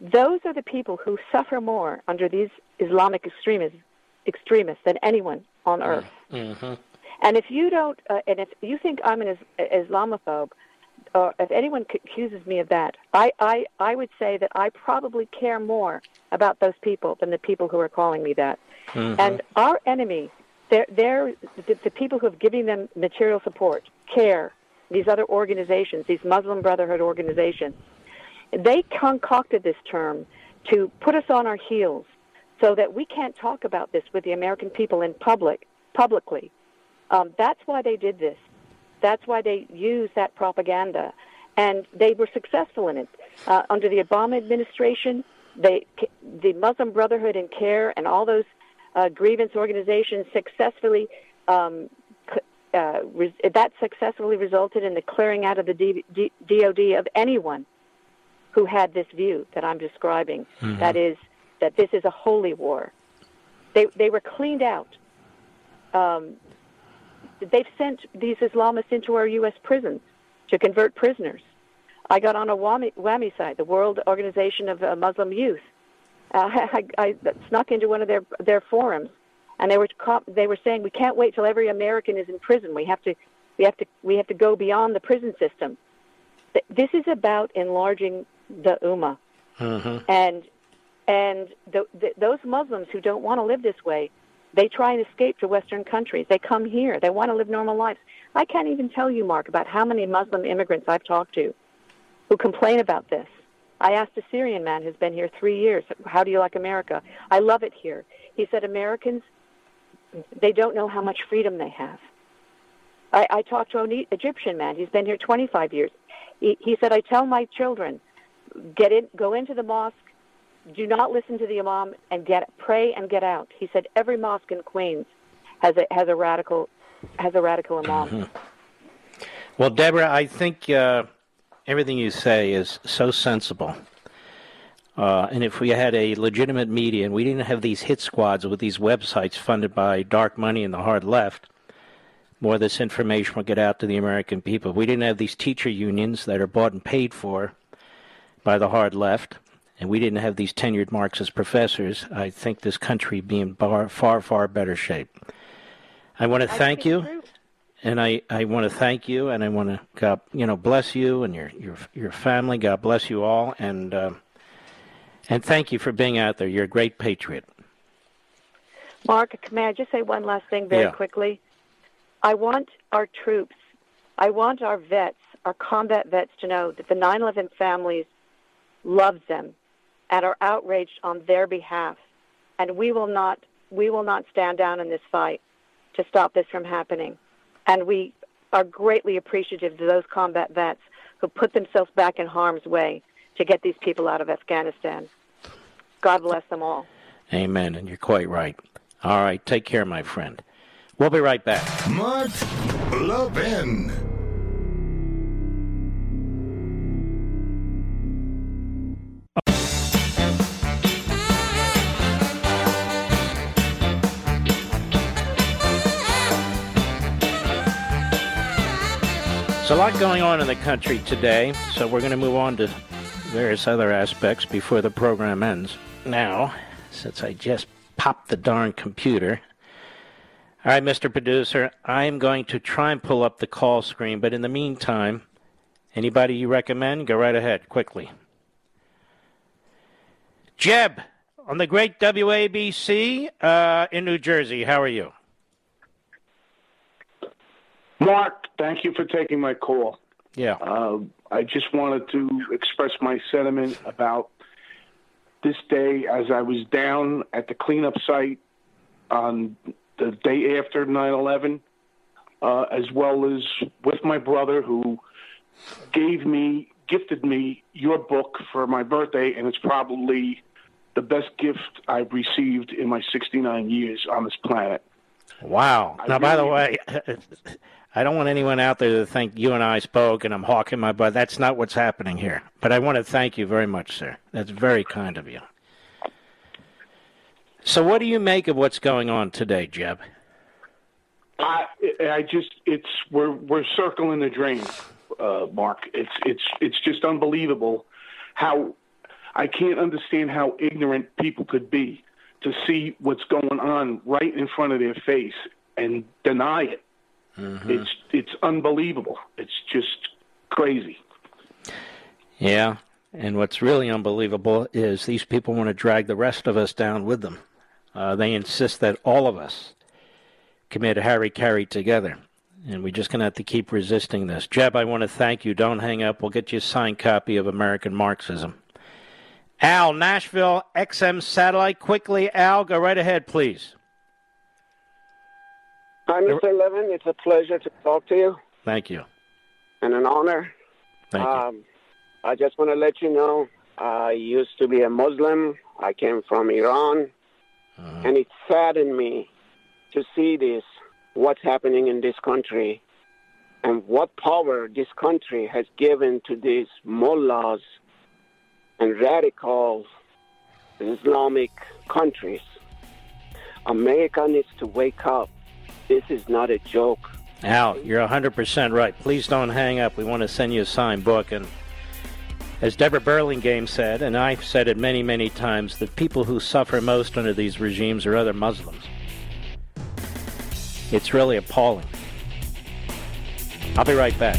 K: Those are the people who suffer more under these Islamic extremists, extremists than anyone on earth.
A: Mm-hmm.
K: And if you don't, uh, and if you think I'm an Islamophobe, or if anyone accuses me of that, I, I, I would say that I probably care more about those people than the people who are calling me that.
L: Mm-hmm.
K: And our enemy, they're, they're the, the people who have given them material support, CAIR, these other organizations, these Muslim Brotherhood organizations, they concocted this term to put us on our heels so that we can't talk about this with the American people in public, publicly. Um, that's why they did this. That's why they used that propaganda, and they were successful in it. Uh, under the Obama administration, they, the Muslim Brotherhood and CAIR and all those uh, grievance organizations successfully um, uh, re- that successfully resulted in the clearing out of the D- D- DoD of anyone who had this view that I'm describing.
L: Mhm.
K: That is, that this is a holy war. They they were cleaned out. Um, they've sent these Islamists into our U.S. prisons to convert prisoners. I got on a WAMY, WAMY site, the World Organization of uh, Muslim Youth. Uh, I, I snuck into one of their their forums, and they were they were saying we can't wait till every American is in prison. We have to we have to we have to go beyond the prison system. This is about enlarging the ummah
A: Mm-hmm.
K: and and the, the, those Muslims who don't want to live this way, they try and escape to Western countries. They come here. They want to live normal lives. I can't even tell you, Mark, about how many Muslim immigrants I've talked to who complain about this. I asked a Syrian man who's been here three years, "How do you like America?" I love it here. He said, "Americans, they don't know how much freedom they have." I, I talked to an Egyptian man. He's been here 25 years. He, he said, "I tell my children, get in, go into the mosque, do not listen to the imam, and get pray and get out." He said, "Every mosque in Queens has a has a radical has a radical imam."
A: Mhm. Well, Deborah, I think uh, everything you say is so sensible. Uh, and if we had a legitimate media and we didn't have these hit squads with these websites funded by dark money and the hard left, more of this information would get out to the American people. If we didn't have these teacher unions that are bought and paid for by the hard left, and we didn't have these tenured Marxist professors, I think this country would be in far, far, far better shape. I want to thank you and I, I want to thank you, and I want to God, you know, bless you and your your your family. God bless you all, and uh, and thank you for being out there. You're a great patriot.
K: Mark, may I just say one last thing very
A: Yeah.
K: quickly? I want our troops, I want our vets, our combat vets to know that the 9/11 families love them and are outraged on their behalf, and we will not we will not stand down in this fight to stop this from happening. And we are greatly appreciative to those combat vets who put themselves back in harm's way to get these people out of Afghanistan. God bless them all.
A: Amen. And you're quite right. All right, take care, my friend. We'll be right back.
H: Mark Levin.
A: A lot going on in the country today, so we're going to move on to various other aspects before the program ends. Now, since I just popped the darn computer. All right, Mr. Producer, I am going to try and pull up the call screen, but in the meantime, anybody you recommend, go right ahead, quickly. Jeb, on the great WABC uh, in New Jersey, how are you?
M: Mark, thank you for taking my call.
A: Yeah.
M: Uh, I just wanted to express my sentiment about this day as I was down at the cleanup site on the day after 9 11, uh, as well as with my brother who gave me, gifted me your book for my birthday, and it's probably the best gift I've received in my 69 years on this planet.
A: Wow.
M: I
A: now, by the way, I don't want anyone out there to think you and I spoke and I'm hawking my butt. That's not what's happening here. But I want to thank you very much, sir. That's very kind of you. So, what do you make of what's going on today, Jeb?
M: I, I just it's we're we're circling the drain, uh, Mark. It's it's it's just unbelievable how I can't understand how ignorant people could be to see what's going on right in front of their face and deny it. It's it's unbelievable. It's just crazy.
A: Yeah, and what's really unbelievable is these people want to drag the rest of us down with them. Uh, they insist that all of us commit hara-kiri together. And we're just going to have to keep resisting this. Jeb, I want to thank you. Don't hang up. We'll get you a signed copy of American Marxism. Al, Nashville XM Satellite. Quickly, Al, go right ahead, please.
N: Hi, Mr. Levin. It's a pleasure to talk to you
A: Thank you.
N: and an honor.
A: Thank you.
N: um, I just want to let you know I used to be a Muslim. I came from Iran.
A: Uh-huh.
N: And it saddened me to see this, what's happening in this country, and what power this country has given to these mullahs and radical Islamic countries. America needs to wake up. This is not a joke.
A: Al, you're 100% right. Please don't hang up. We want to send you a signed book. And as Deborah Burlingame said, and I've said it many, many times, the people who suffer most under these regimes are other Muslims. It's really appalling. I'll be right back.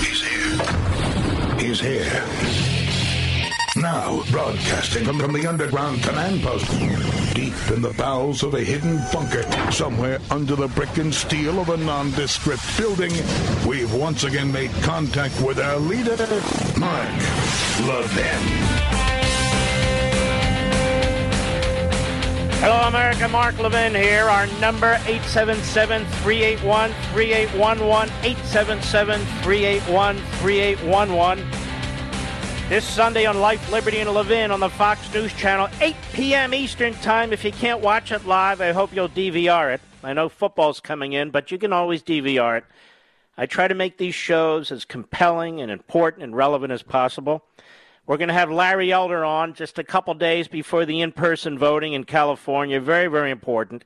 H: He's here. He's here. Now, broadcasting from, the underground command post, deep in the bowels of a hidden bunker, somewhere under the brick and steel of a nondescript building, we've once again made contact with our leader, Mark Levin.
A: Hello, America. Mark Levin here. Our number 877-381-3811, 877-381-3811. This Sunday on Life, Liberty, and Levin on the Fox News Channel, 8 p.m. Eastern Time. If you can't watch it live, I hope you'll DVR it. I know football's coming in, but you can always DVR it. I try to make these shows as compelling and important and relevant as possible. We're going to have Larry Elder on just a couple days before the in person voting in California. Very, very important.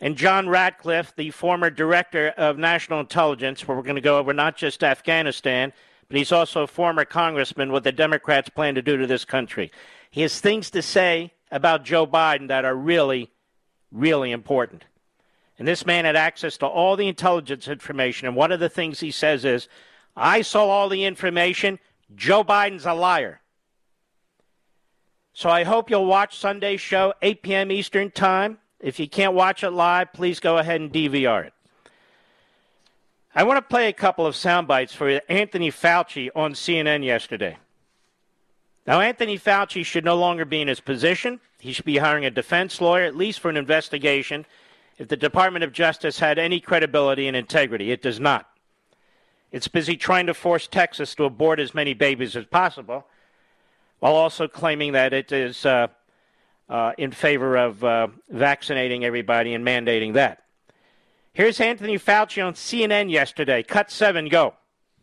A: And John Ratcliffe, the former director of national intelligence, where we're going to go over not just Afghanistan, but he's also a former congressman, what the Democrats plan to do to this country. He has things to say about Joe Biden that are really, really important. And this man had access to all the intelligence information. And one of the things he says is, I saw all the information. Joe Biden's a liar. So I hope you'll watch Sunday's show, 8 p.m. Eastern Time. If you can't watch it live, please go ahead and DVR it. I want to play a couple of sound bites for Anthony Fauci on CNN yesterday. Now, Anthony Fauci should no longer be in his position. He should be hiring a defense lawyer, at least for an investigation, if the Department of Justice had any credibility and integrity. It does not. It's busy trying to force Texas to abort as many babies as possible, while also claiming that it is uh, uh, in favor of uh, vaccinating everybody and mandating that. Here's Anthony Fauci on CNN yesterday. Cut seven, go.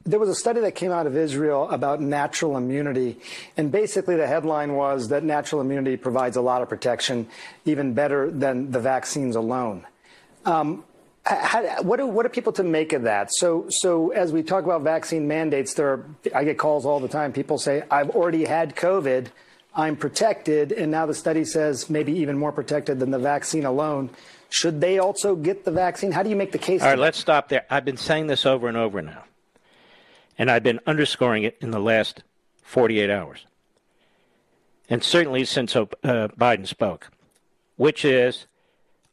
O: There was a study that came out of Israel about natural immunity, and basically the headline was that natural immunity provides a lot of protection, even better than the vaccines alone. Um, how, what, do, what are people to make of that? So, so as we talk about vaccine mandates, there are, I get calls all the time. People say, "I've already had COVID, I'm protected," and now the study says maybe even more protected than the vaccine alone. Should they also get the vaccine? How do you make the case?
A: All right, let's stop there. I've been saying this over and over now, and I've been underscoring it in the last 48 hours, and certainly since uh, Biden spoke, which is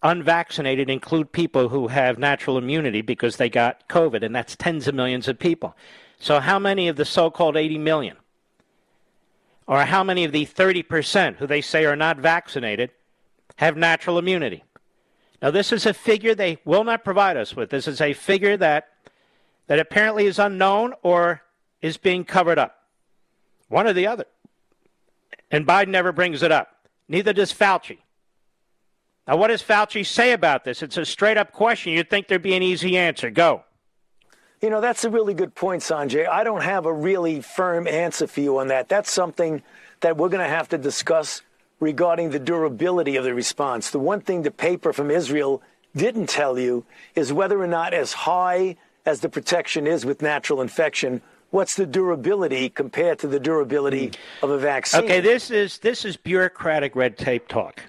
A: unvaccinated include people who have natural immunity because they got COVID, and that's tens of millions of people. So, how many of the so called 80 million, or how many of the 30% who they say are not vaccinated, have natural immunity? Now, this is a figure they will not provide us with. This is a figure that, that apparently is unknown or is being covered up. One or the other. And Biden never brings it up. Neither does Fauci. Now, what does Fauci say about this? It's a straight up question. You'd think there'd be an easy answer. Go.
P: You know, that's a really good point, Sanjay. I don't have a really firm answer for you on that. That's something that we're going to have to discuss regarding the durability of the response. The one thing the paper from Israel didn't tell you is whether or not, as high as the protection is with natural infection, what's the durability compared to the durability of a vaccine?
A: Okay, this is this is bureaucratic red tape talk.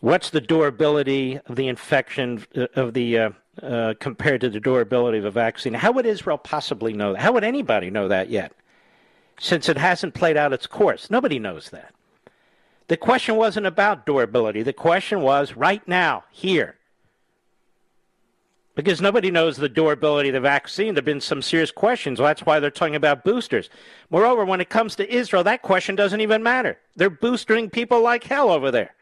A: What's the durability of the infection uh, of the uh, uh, compared to the durability of a vaccine? How would Israel possibly know that? How would anybody know that yet? Since it hasn't played out its course, nobody knows that. The question wasn't about durability. The question was right now, here. Because nobody knows the durability of the vaccine. There have been some serious questions. Well, that's why they're talking about boosters. Moreover, when it comes to Israel, that question doesn't even matter. They're boosting people like hell over there.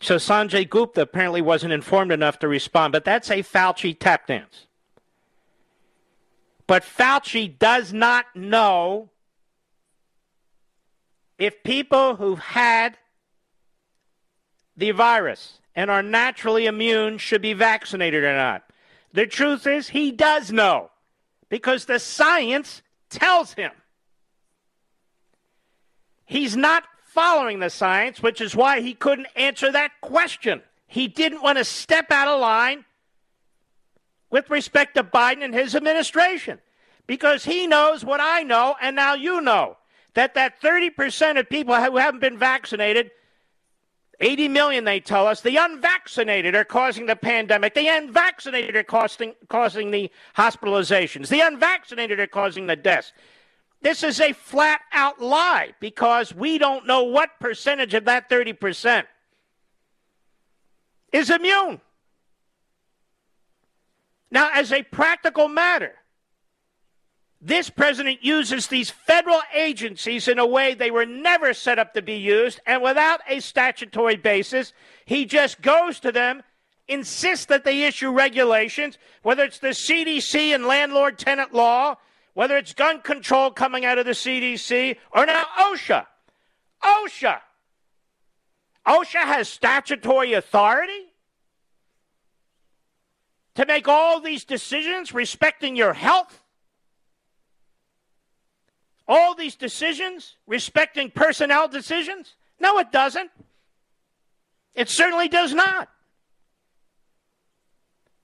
A: So Sanjay Gupta apparently wasn't informed enough to respond, but that's a Fauci tap dance. But Fauci does not know if people who've had the virus and are naturally immune should be vaccinated or not. The truth is, he does know because the science tells him. He's not following the science, which is why he couldn't answer that question. He didn't want to step out of line with respect to Biden and his administration because he knows what I know and now you know that that 30% of people who haven't been vaccinated 80 million they tell us the unvaccinated are causing the pandemic. The unvaccinated are causing, causing the hospitalizations. The unvaccinated are causing the deaths. This is a flat out lie because we don't know what percentage of that 30% is immune. Now, as a practical matter, this president uses these federal agencies in a way they were never set up to be used, and without a statutory basis, he just goes to them, insists that they issue regulations, whether it's the CDC and landlord tenant law, whether it's gun control coming out of the CDC or now OSHA. OSHA. OSHA has statutory authority to make all these decisions respecting your health. All these decisions respecting personnel decisions? No, it doesn't. It certainly does not.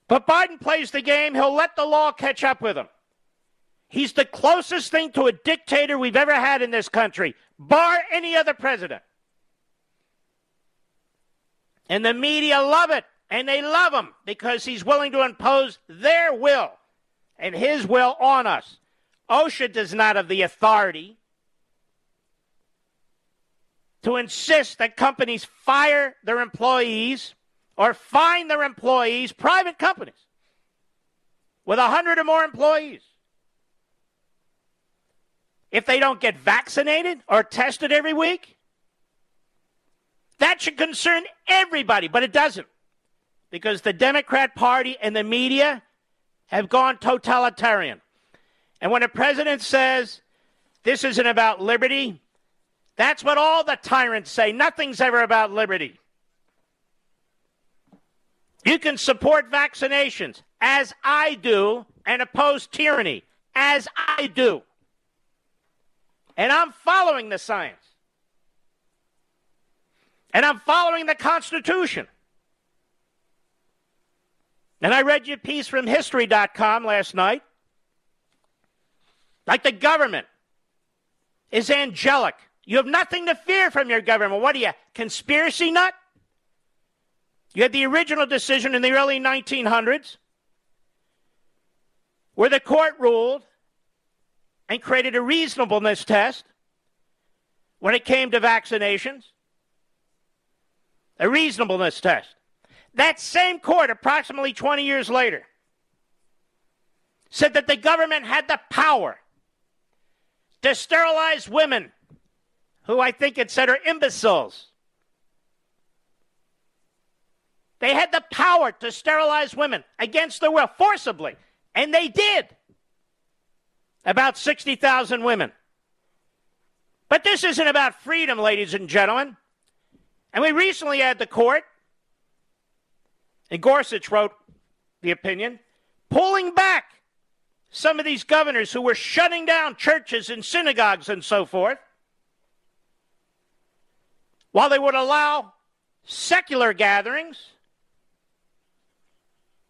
A: But Biden plays the game, he'll let the law catch up with him. He's the closest thing to a dictator we've ever had in this country, bar any other president. And the media love it, and they love him because he's willing to impose their will and his will on us. OSHA does not have the authority to insist that companies fire their employees or fine their employees, private companies, with a 100 or more employees if they don't get vaccinated or tested every week? That should concern everybody, but it doesn't. Because the Democrat Party and the media have gone totalitarian. And when a president says this isn't about liberty, that's what all the tyrants say. Nothing's ever about liberty. You can support vaccinations, as I do, and oppose tyranny, as I do. And I'm following the science. And I'm following the Constitution. And I read your piece from History.com last night. Like the government is angelic. You have nothing to fear from your government. What are you, conspiracy nut? You had the original decision in the early 1900s where the court ruled and created a reasonableness test when it came to vaccinations. A reasonableness test. That same court, approximately 20 years later, said that the government had the power to sterilize women who I think it said are imbeciles. They had the power to sterilize women against their will, forcibly, and they did about 60,000 women. But this isn't about freedom, ladies and gentlemen. And we recently had the court, and Gorsuch wrote the opinion, pulling back some of these governors who were shutting down churches and synagogues and so forth, while they would allow secular gatherings,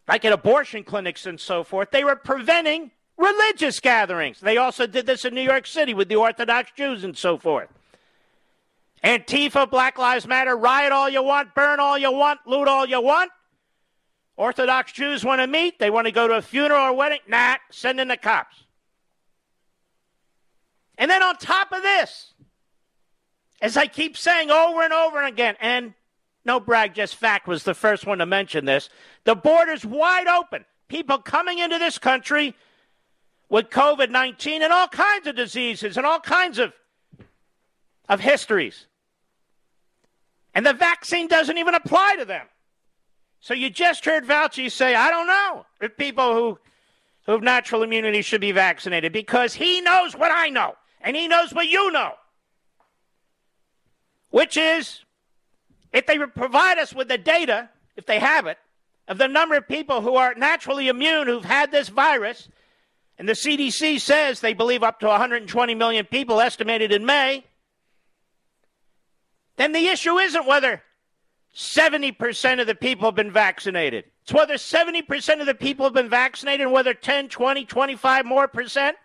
A: like at abortion clinics and so forth, they were preventing religious gatherings. They also did this in New York City with the Orthodox Jews and so forth. Antifa, Black Lives Matter, riot all you want, burn all you want, loot all you want. Orthodox Jews want to meet. They want to go to a funeral or wedding. Nah, send in the cops. And then on top of this, as I keep saying over and over again, and no brag, just fact was the first one to mention this, the border's wide open. People coming into this country with COVID 19 and all kinds of diseases and all kinds of, of histories. And the vaccine doesn't even apply to them. So you just heard Fauci say, I don't know if people who, who have natural immunity should be vaccinated because he knows what I know and he knows what you know. Which is, if they provide us with the data, if they have it, of the number of people who are naturally immune who've had this virus, and the CDC says they believe up to 120 million people estimated in May, then the issue isn't whether 70% of the people have been vaccinated. It's whether 70% of the people have been vaccinated and whether 10, 20, 25 more percent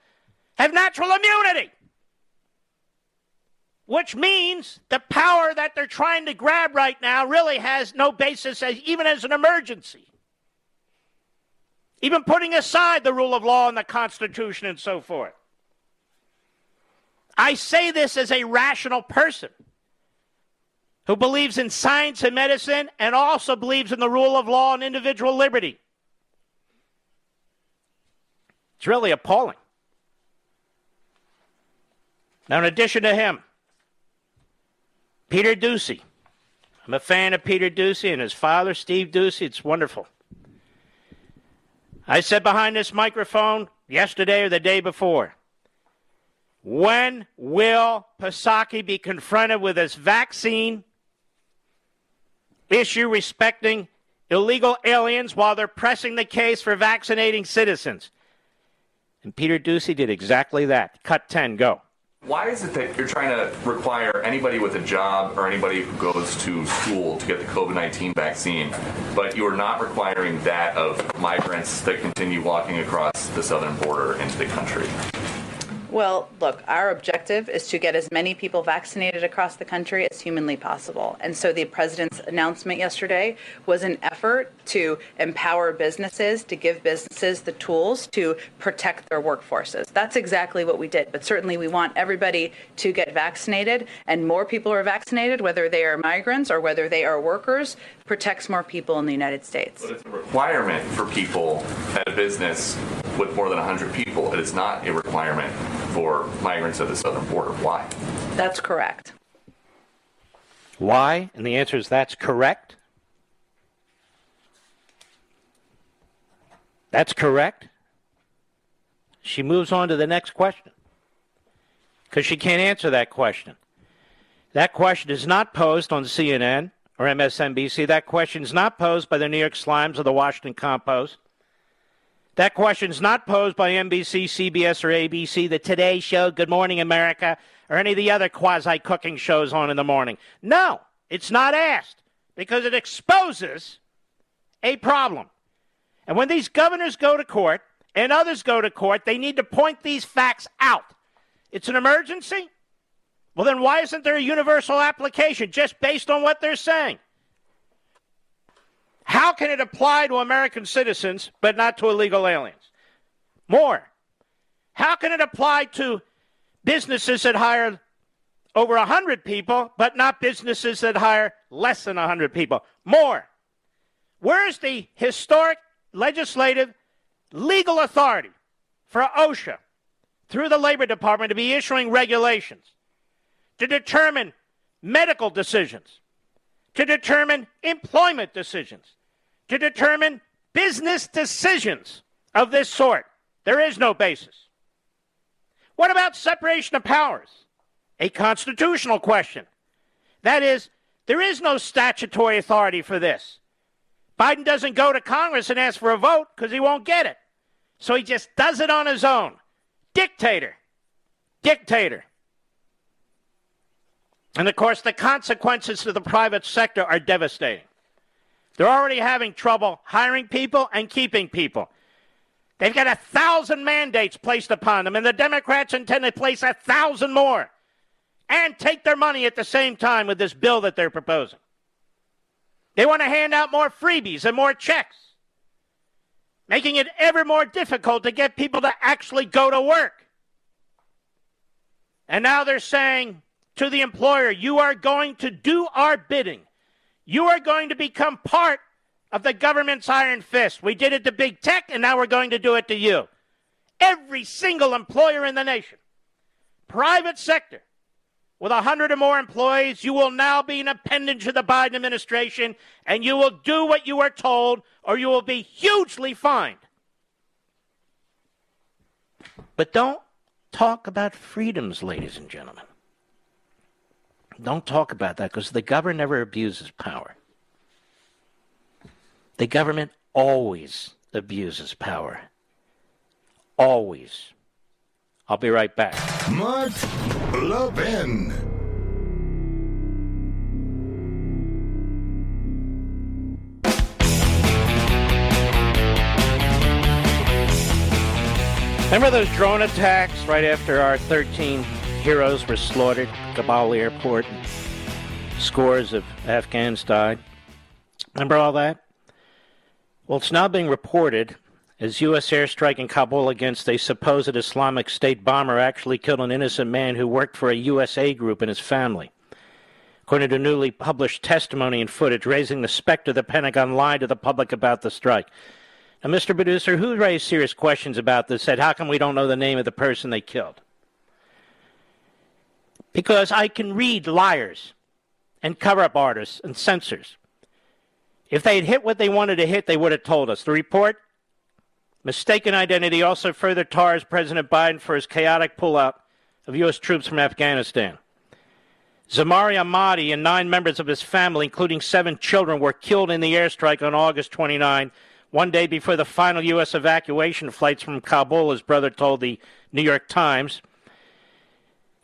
A: have natural immunity. Which means the power that they're trying to grab right now really has no basis as, even as an emergency. Even putting aside the rule of law and the Constitution and so forth. I say this as a rational person who believes in science and medicine and also believes in the rule of law and individual liberty. It's really appalling. Now, in addition to him, Peter Doocy. I'm a fan of Peter Doocy and his father, Steve Doocy. It's wonderful. I said behind this microphone yesterday or the day before when will Psaki be confronted with this vaccine issue respecting illegal aliens while they're pressing the case for vaccinating citizens? And Peter Doocy did exactly that. Cut 10, go.
Q: Why is it that you're trying to require anybody with a job or anybody who goes to school to get the COVID 19 vaccine, but you're not requiring that of migrants that continue walking across the southern border into the country?
R: Well, look, our objective is to get as many people vaccinated across the country as humanly possible. And so the president's announcement yesterday was an effort to empower businesses, to give businesses the tools to protect their workforces. That's exactly what we did. But certainly we want everybody to get vaccinated, and more people are vaccinated, whether they are migrants or whether they are workers, protects more people in the United States.
Q: But it's a requirement for people at a business with more than 100 people. It is not a requirement for migrants at the southern border. Why?
R: That's correct.
A: Why? And the answer is that's correct. That's correct. She moves on to the next question because she can't answer that question. That question is not posed on CNN or MSNBC. That question is not posed by the New York Slimes or the Washington Compost. That question is not posed by NBC, CBS, or ABC, the Today Show, Good Morning America, or any of the other quasi cooking shows on in the morning. No, it's not asked because it exposes a problem. And when these governors go to court and others go to court, they need to point these facts out. It's an emergency? Well, then why isn't there a universal application just based on what they're saying? How can it apply to American citizens but not to illegal aliens? More. How can it apply to businesses that hire over 100 people but not businesses that hire less than 100 people? More. Where's the historic legislative legal authority for OSHA through the Labor Department to be issuing regulations to determine medical decisions, to determine employment decisions, to determine business decisions of this sort. There is no basis. What about separation of powers? A constitutional question. That is, there is no statutory authority for this. Biden doesn't go to Congress and ask for a vote because he won't get it. So he just does it on his own. Dictator. Dictator. And of course, the consequences to the private sector are devastating. They're already having trouble hiring people and keeping people. They've got a thousand mandates placed upon them, and the Democrats intend to place a thousand more. and take their money at the same time with this bill that they're proposing. They want to hand out more freebies and more checks, making it ever more difficult to get people to actually go to work. And now they're saying to the employer, you are going to do our bidding. You are going to become part of the government's iron fist. We did it to big tech, and now we're going to do it to you. Every single employer in the nation, private sector, with a 100 or more employees, you will now be an appendage of the Biden administration, and you will do what you are told, or you will be hugely fined. But don't talk about freedoms, ladies and gentlemen. Don't talk about that because the government never abuses power. The government always abuses power. Always. I'll be right back.
H: Mark Levin.
A: Remember those drone attacks right after our 13 heroes were slaughtered Kabul airport? Scores of Afghans died. Remember all that? Well, it's now being reported as U.S. airstrike in Kabul against a supposed Islamic State bomber actually killed an innocent man who worked for a USA group and his family. According to newly published testimony and footage, raising the specter the Pentagon lied to the public about the strike. Now, Mr. Producer, who raised serious questions about this said, How come we don't know the name of the person they killed? Because I can read liars and cover up artists and censors. If they had hit what they wanted to hit, they would have told us. The report, mistaken identity, also further tars President Biden for his chaotic pullout of U.S. troops from Afghanistan. Zamari Ahmadi and nine members of his family, including seven children, were killed in the airstrike on August 29 one day before the final U.S. evacuation flights from Kabul, his brother told the New York Times.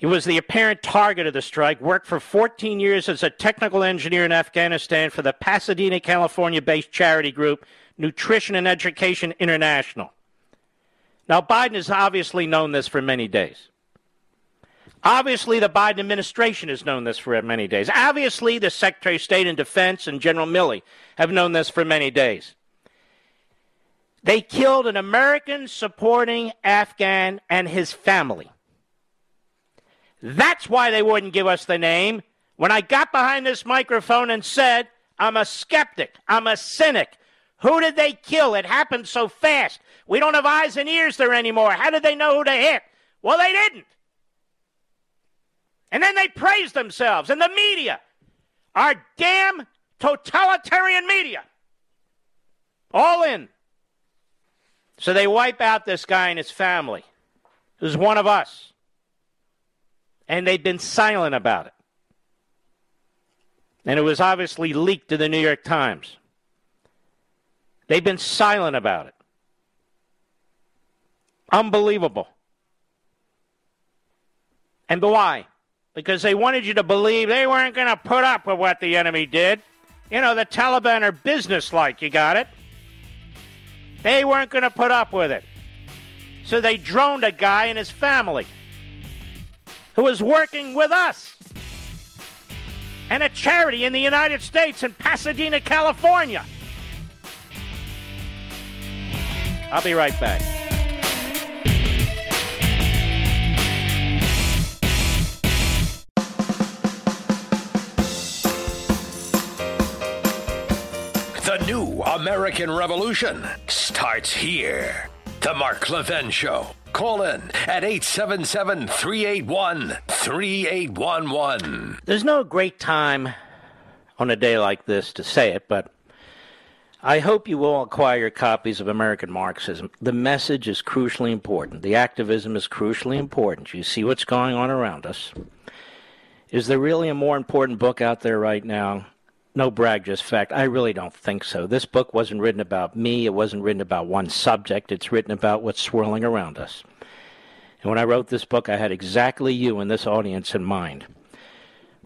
A: He was the apparent target of the strike, worked for 14 years as a technical engineer in Afghanistan for the Pasadena, California based charity group Nutrition and Education International. Now, Biden has obviously known this for many days. Obviously, the Biden administration has known this for many days. Obviously, the Secretary of State and Defense and General Milley have known this for many days. They killed an American supporting Afghan and his family. That's why they wouldn't give us the name. When I got behind this microphone and said, I'm a skeptic, I'm a cynic. Who did they kill? It happened so fast. We don't have eyes and ears there anymore. How did they know who to hit? Well, they didn't. And then they praised themselves and the media, our damn totalitarian media, all in. So they wipe out this guy and his family, who's one of us. And they've been silent about it. And it was obviously leaked to the New York Times. They've been silent about it. Unbelievable. And why? Because they wanted you to believe they weren't going to put up with what the enemy did. You know, the Taliban are businesslike. You got it? They weren't going to put up with it. So they droned a guy and his family who was working with us and a charity in the United States in Pasadena, California. I'll be right back.
S: The new American Revolution starts here. The Mark Levin Show. Call in at 877 381 3811.
A: There's no great time on a day like this to say it, but I hope you will acquire copies of American Marxism. The message is crucially important. The activism is crucially important. You see what's going on around us. Is there really a more important book out there right now? No brag, just fact. I really don't think so. This book wasn't written about me. It wasn't written about one subject. It's written about what's swirling around us. And when I wrote this book, I had exactly you and this audience in mind.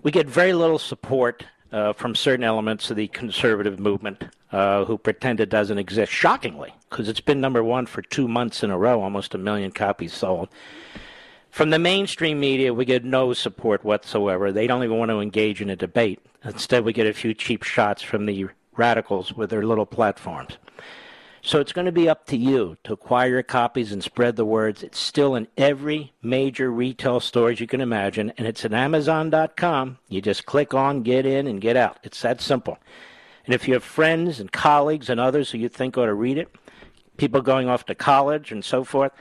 A: We get very little support uh, from certain elements of the conservative movement uh, who pretend it doesn't exist, shockingly, because it's been number one for two months in a row, almost a million copies sold. From the mainstream media, we get no support whatsoever. They don't even want to engage in a debate. Instead, we get a few cheap shots from the radicals with their little platforms. So it's going to be up to you to acquire your copies and spread the words. It's still in every major retail stores you can imagine, and it's at Amazon.com. You just click on, get in, and get out. It's that simple. And if you have friends and colleagues and others who you think ought to read it, people going off to college and so forth,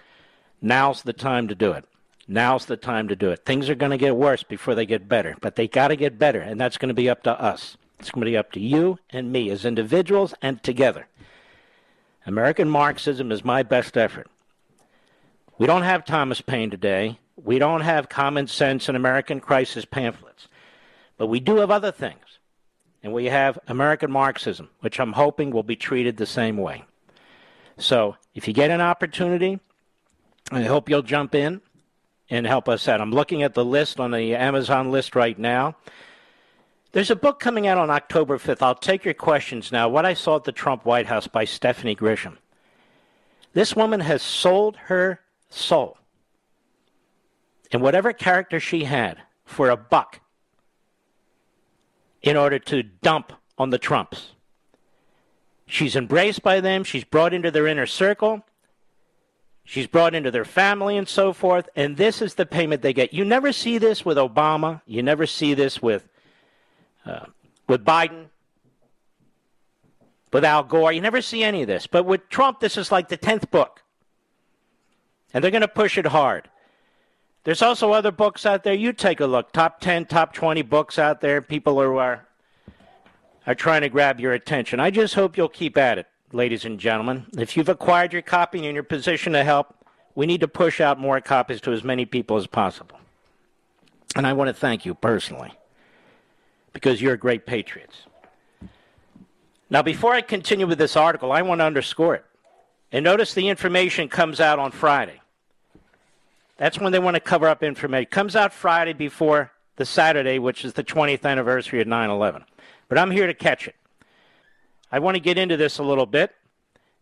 A: now's the time to do it. Now's the time to do it. Things are going to get worse before they get better, but they got to get better, and that's going to be up to us. It's going to be up to you and me as individuals and together. American Marxism is my best effort. We don't have Thomas Paine today. We don't have common sense and American crisis pamphlets. But we do have other things. And we have American Marxism, which I'm hoping will be treated the same way. So if you get an opportunity, I hope you'll jump in and help us out. I'm looking at the list on the Amazon list right now. There's a book coming out on October 5th. I'll take your questions now. What I saw at the Trump White House by Stephanie Grisham. This woman has sold her soul and whatever character she had for a buck in order to dump on the Trumps. She's embraced by them, she's brought into their inner circle, she's brought into their family and so forth, and this is the payment they get. You never see this with Obama, you never see this with uh, with Biden, with Al Gore. You never see any of this. But with Trump, this is like the 10th book. And they're going to push it hard. There's also other books out there. You take a look. Top 10, top 20 books out there. People are, are, are trying to grab your attention. I just hope you'll keep at it, ladies and gentlemen. If you've acquired your copy and you're in position to help, we need to push out more copies to as many people as possible. And I want to thank you personally because you're great patriots. Now, before I continue with this article, I want to underscore it. And notice the information comes out on Friday. That's when they want to cover up information. It comes out Friday before the Saturday, which is the 20th anniversary of 9 11. But I'm here to catch it. I want to get into this a little bit,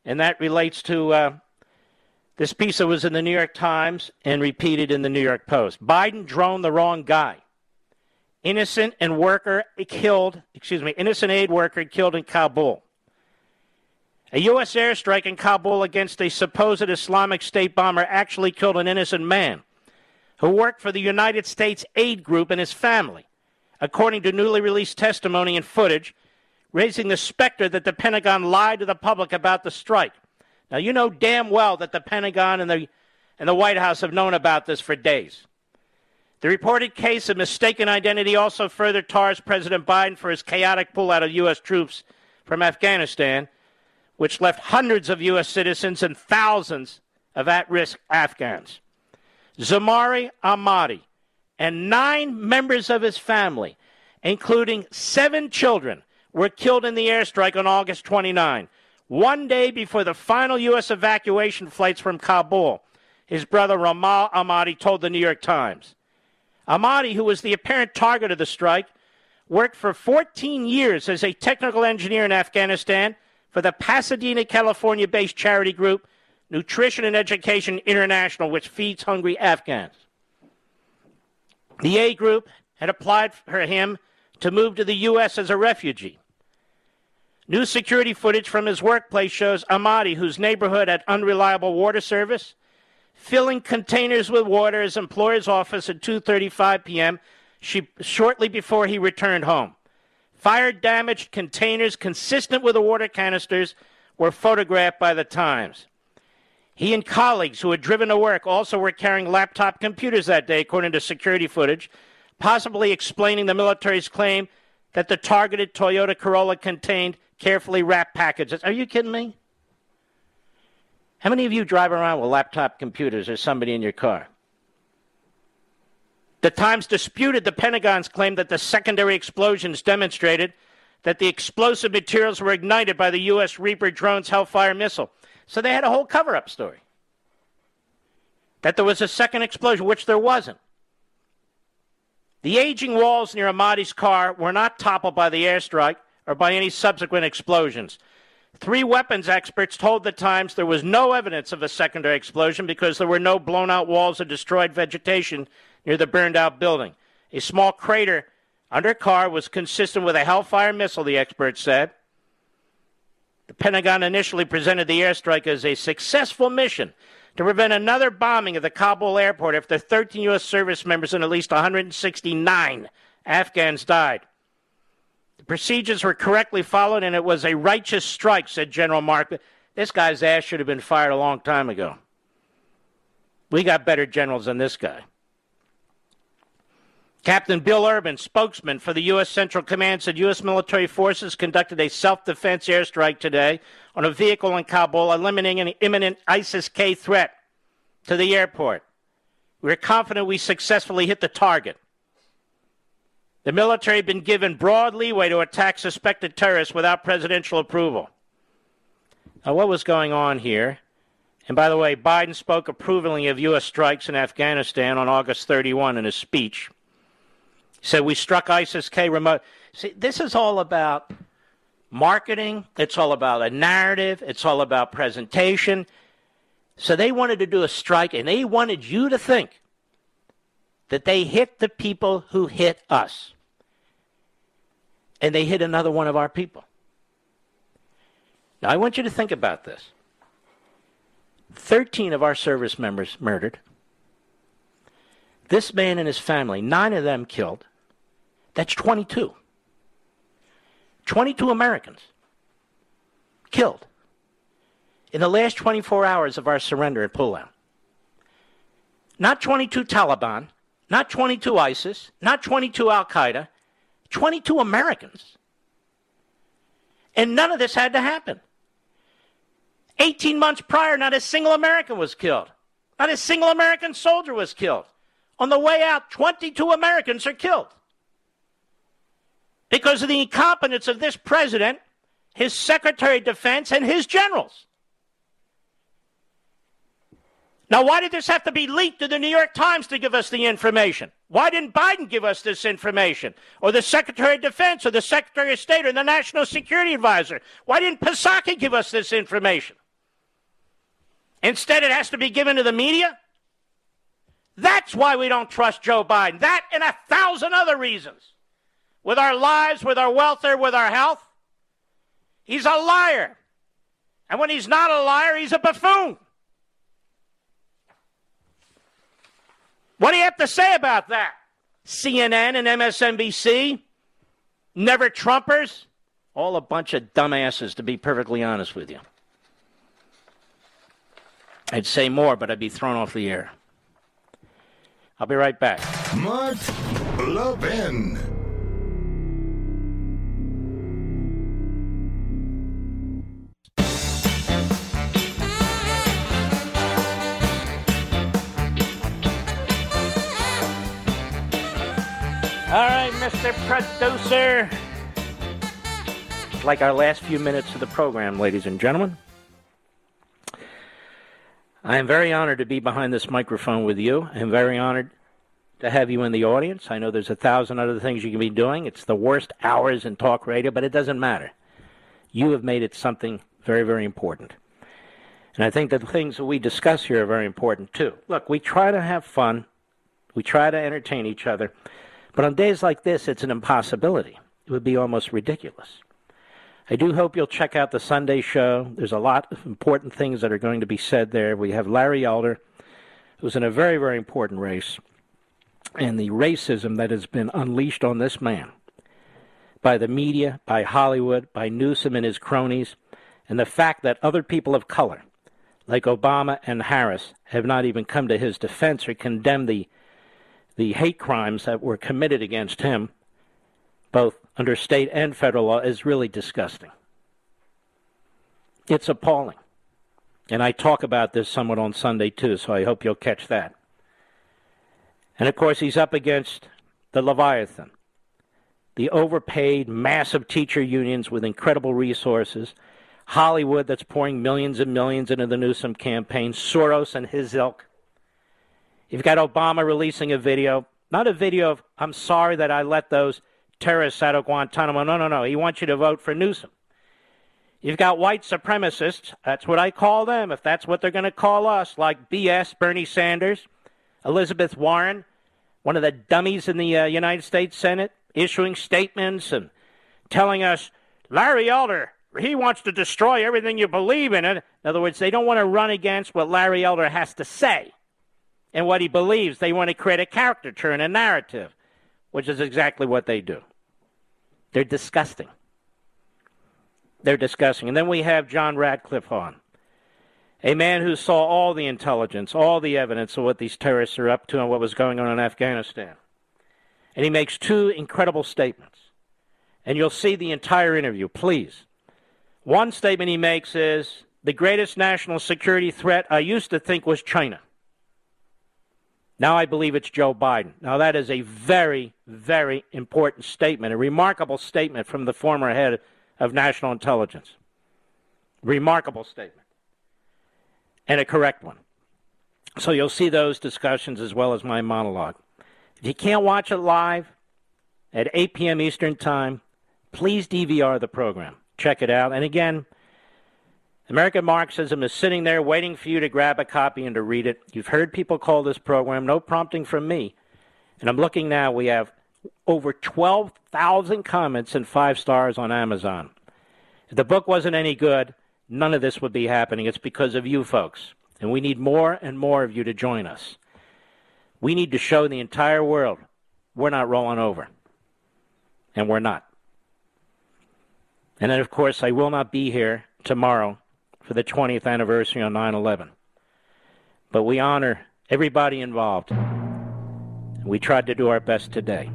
A: and that relates to uh, this piece that was in the New York Times and repeated in the New York Post. Biden droned the wrong guy innocent and worker killed, excuse me, innocent aid worker killed in Kabul. A U.S. airstrike in Kabul against a supposed Islamic State bomber actually killed an innocent man who worked for the United States aid group and his family, according to newly released testimony and footage, raising the specter that the Pentagon lied to the public about the strike. Now, you know damn well that the Pentagon and the, and the White House have known about this for days. The reported case of mistaken identity also further tars President Biden for his chaotic pullout of U.S. troops from Afghanistan, which left hundreds of U.S. citizens and thousands of at risk Afghans. Zamari Ahmadi and nine members of his family, including seven children, were killed in the airstrike on August 29, one day before the final U.S. evacuation flights from Kabul. His brother Ramal Ahmadi told the New York Times. Ahmadi, who was the apparent target of the strike, worked for 14 years as a technical engineer in Afghanistan for the Pasadena, California based charity group Nutrition and Education International, which feeds hungry Afghans. The A group had applied for him to move to the U.S. as a refugee. New security footage from his workplace shows Ahmadi, whose neighborhood had unreliable water service, filling containers with water at his employer's office at 2:35 p.m. She, shortly before he returned home. Fire damaged containers consistent with the water canisters were photographed by the Times. He and colleagues who had driven to work also were carrying laptop computers that day, according to security footage, possibly explaining the military's claim that the targeted Toyota Corolla contained carefully wrapped packages. Are you kidding me? How many of you drive around with laptop computers or somebody in your car? The Times disputed the Pentagon's claim that the secondary explosions demonstrated that the explosive materials were ignited by the U.S. Reaper drone's Hellfire missile. So they had a whole cover up story. That there was a second explosion, which there wasn't. The aging walls near Ahmadi's car were not toppled by the airstrike or by any subsequent explosions. Three weapons experts told the Times there was no evidence of a secondary explosion because there were no blown out walls or destroyed vegetation near the burned out building. A small crater under a car was consistent with a Hellfire missile, the experts said. The Pentagon initially presented the airstrike as a successful mission to prevent another bombing of the Kabul airport after 13 U.S. service members and at least 169 Afghans died. The procedures were correctly followed and it was a righteous strike, said General Mark. This guy's ass should have been fired a long time ago. We got better generals than this guy. Captain Bill Urban, spokesman for the U.S. Central Command, said U.S. military forces conducted a self defense airstrike today on a vehicle in Kabul, eliminating an imminent ISIS K threat to the airport. We are confident we successfully hit the target. The military had been given broad leeway to attack suspected terrorists without presidential approval. Now, what was going on here? And by the way, Biden spoke approvingly of U.S. strikes in Afghanistan on August 31 in his speech. So we struck ISIS K remote. See, this is all about marketing. It's all about a narrative. It's all about presentation. So they wanted to do a strike, and they wanted you to think that they hit the people who hit us. And they hit another one of our people. Now, I want you to think about this 13 of our service members murdered. This man and his family, nine of them killed. That's 22. 22 Americans killed in the last 24 hours of our surrender and pullout. Not 22 Taliban, not 22 ISIS, not 22 Al Qaeda, 22 Americans. And none of this had to happen. 18 months prior, not a single American was killed. Not a single American soldier was killed. On the way out, 22 Americans are killed because of the incompetence of this president, his Secretary of Defense, and his generals. Now, why did this have to be leaked to the New York Times to give us the information? Why didn't Biden give us this information? Or the Secretary of Defense, or the Secretary of State, or the National Security Advisor? Why didn't Psaki give us this information? Instead, it has to be given to the media? That's why we don't trust Joe Biden. That and a thousand other reasons with our lives, with our welfare, with our health. He's a liar. And when he's not a liar, he's a buffoon. What do you have to say about that? CNN and MSNBC? Never Trumpers? All a bunch of dumbasses, to be perfectly honest with you. I'd say more, but I'd be thrown off the air. I'll be right back.
H: Mark Levin.
A: Mr. Producer. Like our last few minutes of the program, ladies and gentlemen. I am very honored to be behind this microphone with you. I am very honored to have you in the audience. I know there's a thousand other things you can be doing. It's the worst hours in talk radio, but it doesn't matter. You have made it something very, very important. And I think that the things that we discuss here are very important too. Look, we try to have fun, we try to entertain each other, but on days like this, it's an impossibility. It would be almost ridiculous. I do hope you'll check out the Sunday show. There's a lot of important things that are going to be said there. We have Larry Elder, who's in a very, very important race, and the racism that has been unleashed on this man by the media, by Hollywood, by Newsom and his cronies, and the fact that other people of color, like Obama and Harris, have not even come to his defense or condemned the the hate crimes that were committed against him, both under state and federal law, is really disgusting. It's appalling. And I talk about this somewhat on Sunday too, so I hope you'll catch that. And of course, he's up against the Leviathan, the overpaid, massive teacher unions with incredible resources, Hollywood that's pouring millions and millions into the Newsom campaign, Soros and his ilk, You've got Obama releasing a video, not a video of, I'm sorry that I let those terrorists out of Guantanamo. No, no, no. He wants you to vote for Newsom. You've got white supremacists. That's what I call them, if that's what they're going to call us, like BS, Bernie Sanders, Elizabeth Warren, one of the dummies in the uh, United States Senate, issuing statements and telling us, Larry Elder, he wants to destroy everything you believe in. In other words, they don't want to run against what Larry Elder has to say and what he believes. They want to create a caricature and a narrative, which is exactly what they do. They're disgusting. They're disgusting. And then we have John Ratcliffe on, a man who saw all the intelligence, all the evidence of what these terrorists are up to and what was going on in Afghanistan. And he makes two incredible statements. And you'll see the entire interview, please. One statement he makes is the greatest national security threat I used to think was China. Now I believe it's Joe Biden. Now that is a very, very important statement, a remarkable statement from the former head of national intelligence. Remarkable statement. And a correct one. So you'll see those discussions as well as my monologue. If you can't watch it live at 8 p.m. Eastern Time, please DVR the program. Check it out. And again, American Marxism is sitting there waiting for you to grab a copy and to read it. You've heard people call this program, no prompting from me. And I'm looking now, we have over 12,000 comments and five stars on Amazon. If the book wasn't any good, none of this would be happening. It's because of you folks. And we need more and more of you to join us. We need to show the entire world we're not rolling over. And we're not. And then, of course, I will not be here tomorrow for the 20th anniversary on 9 11. But we honor everybody involved. We tried to do our best today.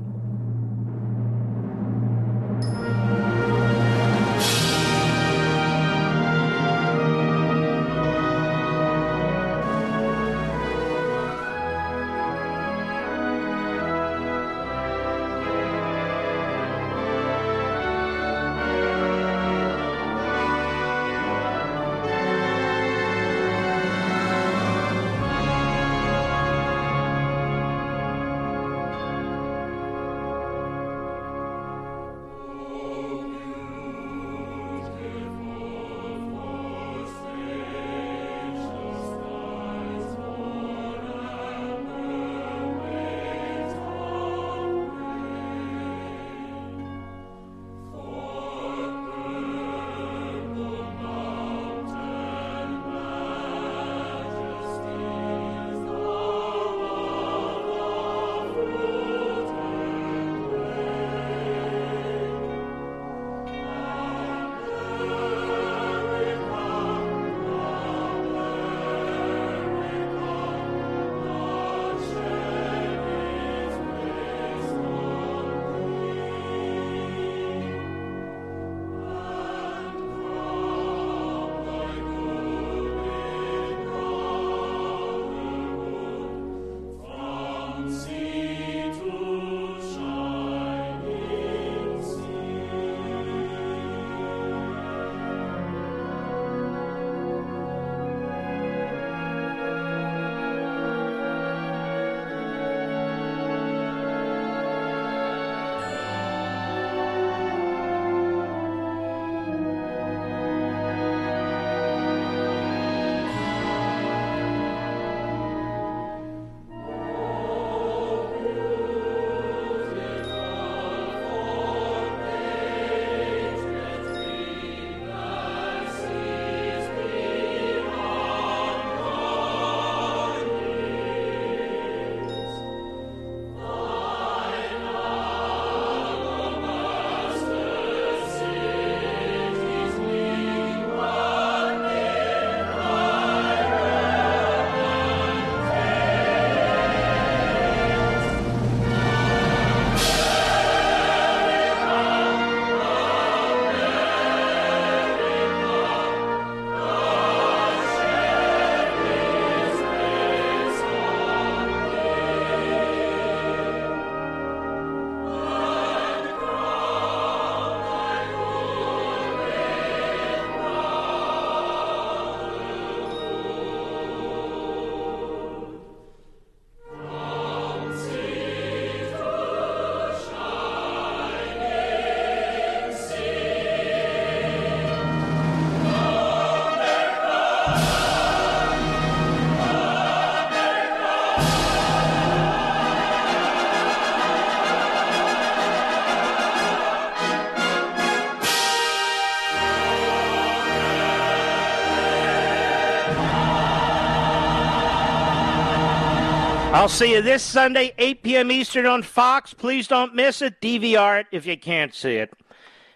A: I'll see you this Sunday, 8 p.m. Eastern on Fox. Please don't miss it. DVR it if you can't see it.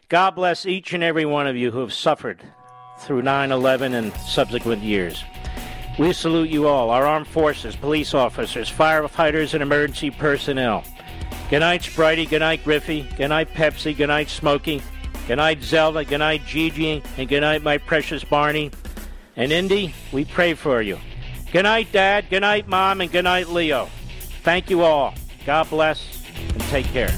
A: God bless each and every one of you who have suffered through 9 11 and subsequent years. We salute you all, our armed forces, police officers, firefighters, and emergency personnel. Good night, Spritey. Good night, Griffey. Good night, Pepsi. Good night, Smokey. Good night, Zelda. Good night, Gigi. And good night, my precious Barney. And Indy, we pray for you. Good night, Dad. Good night, Mom. And good night, Leo. Thank you all. God bless and take care.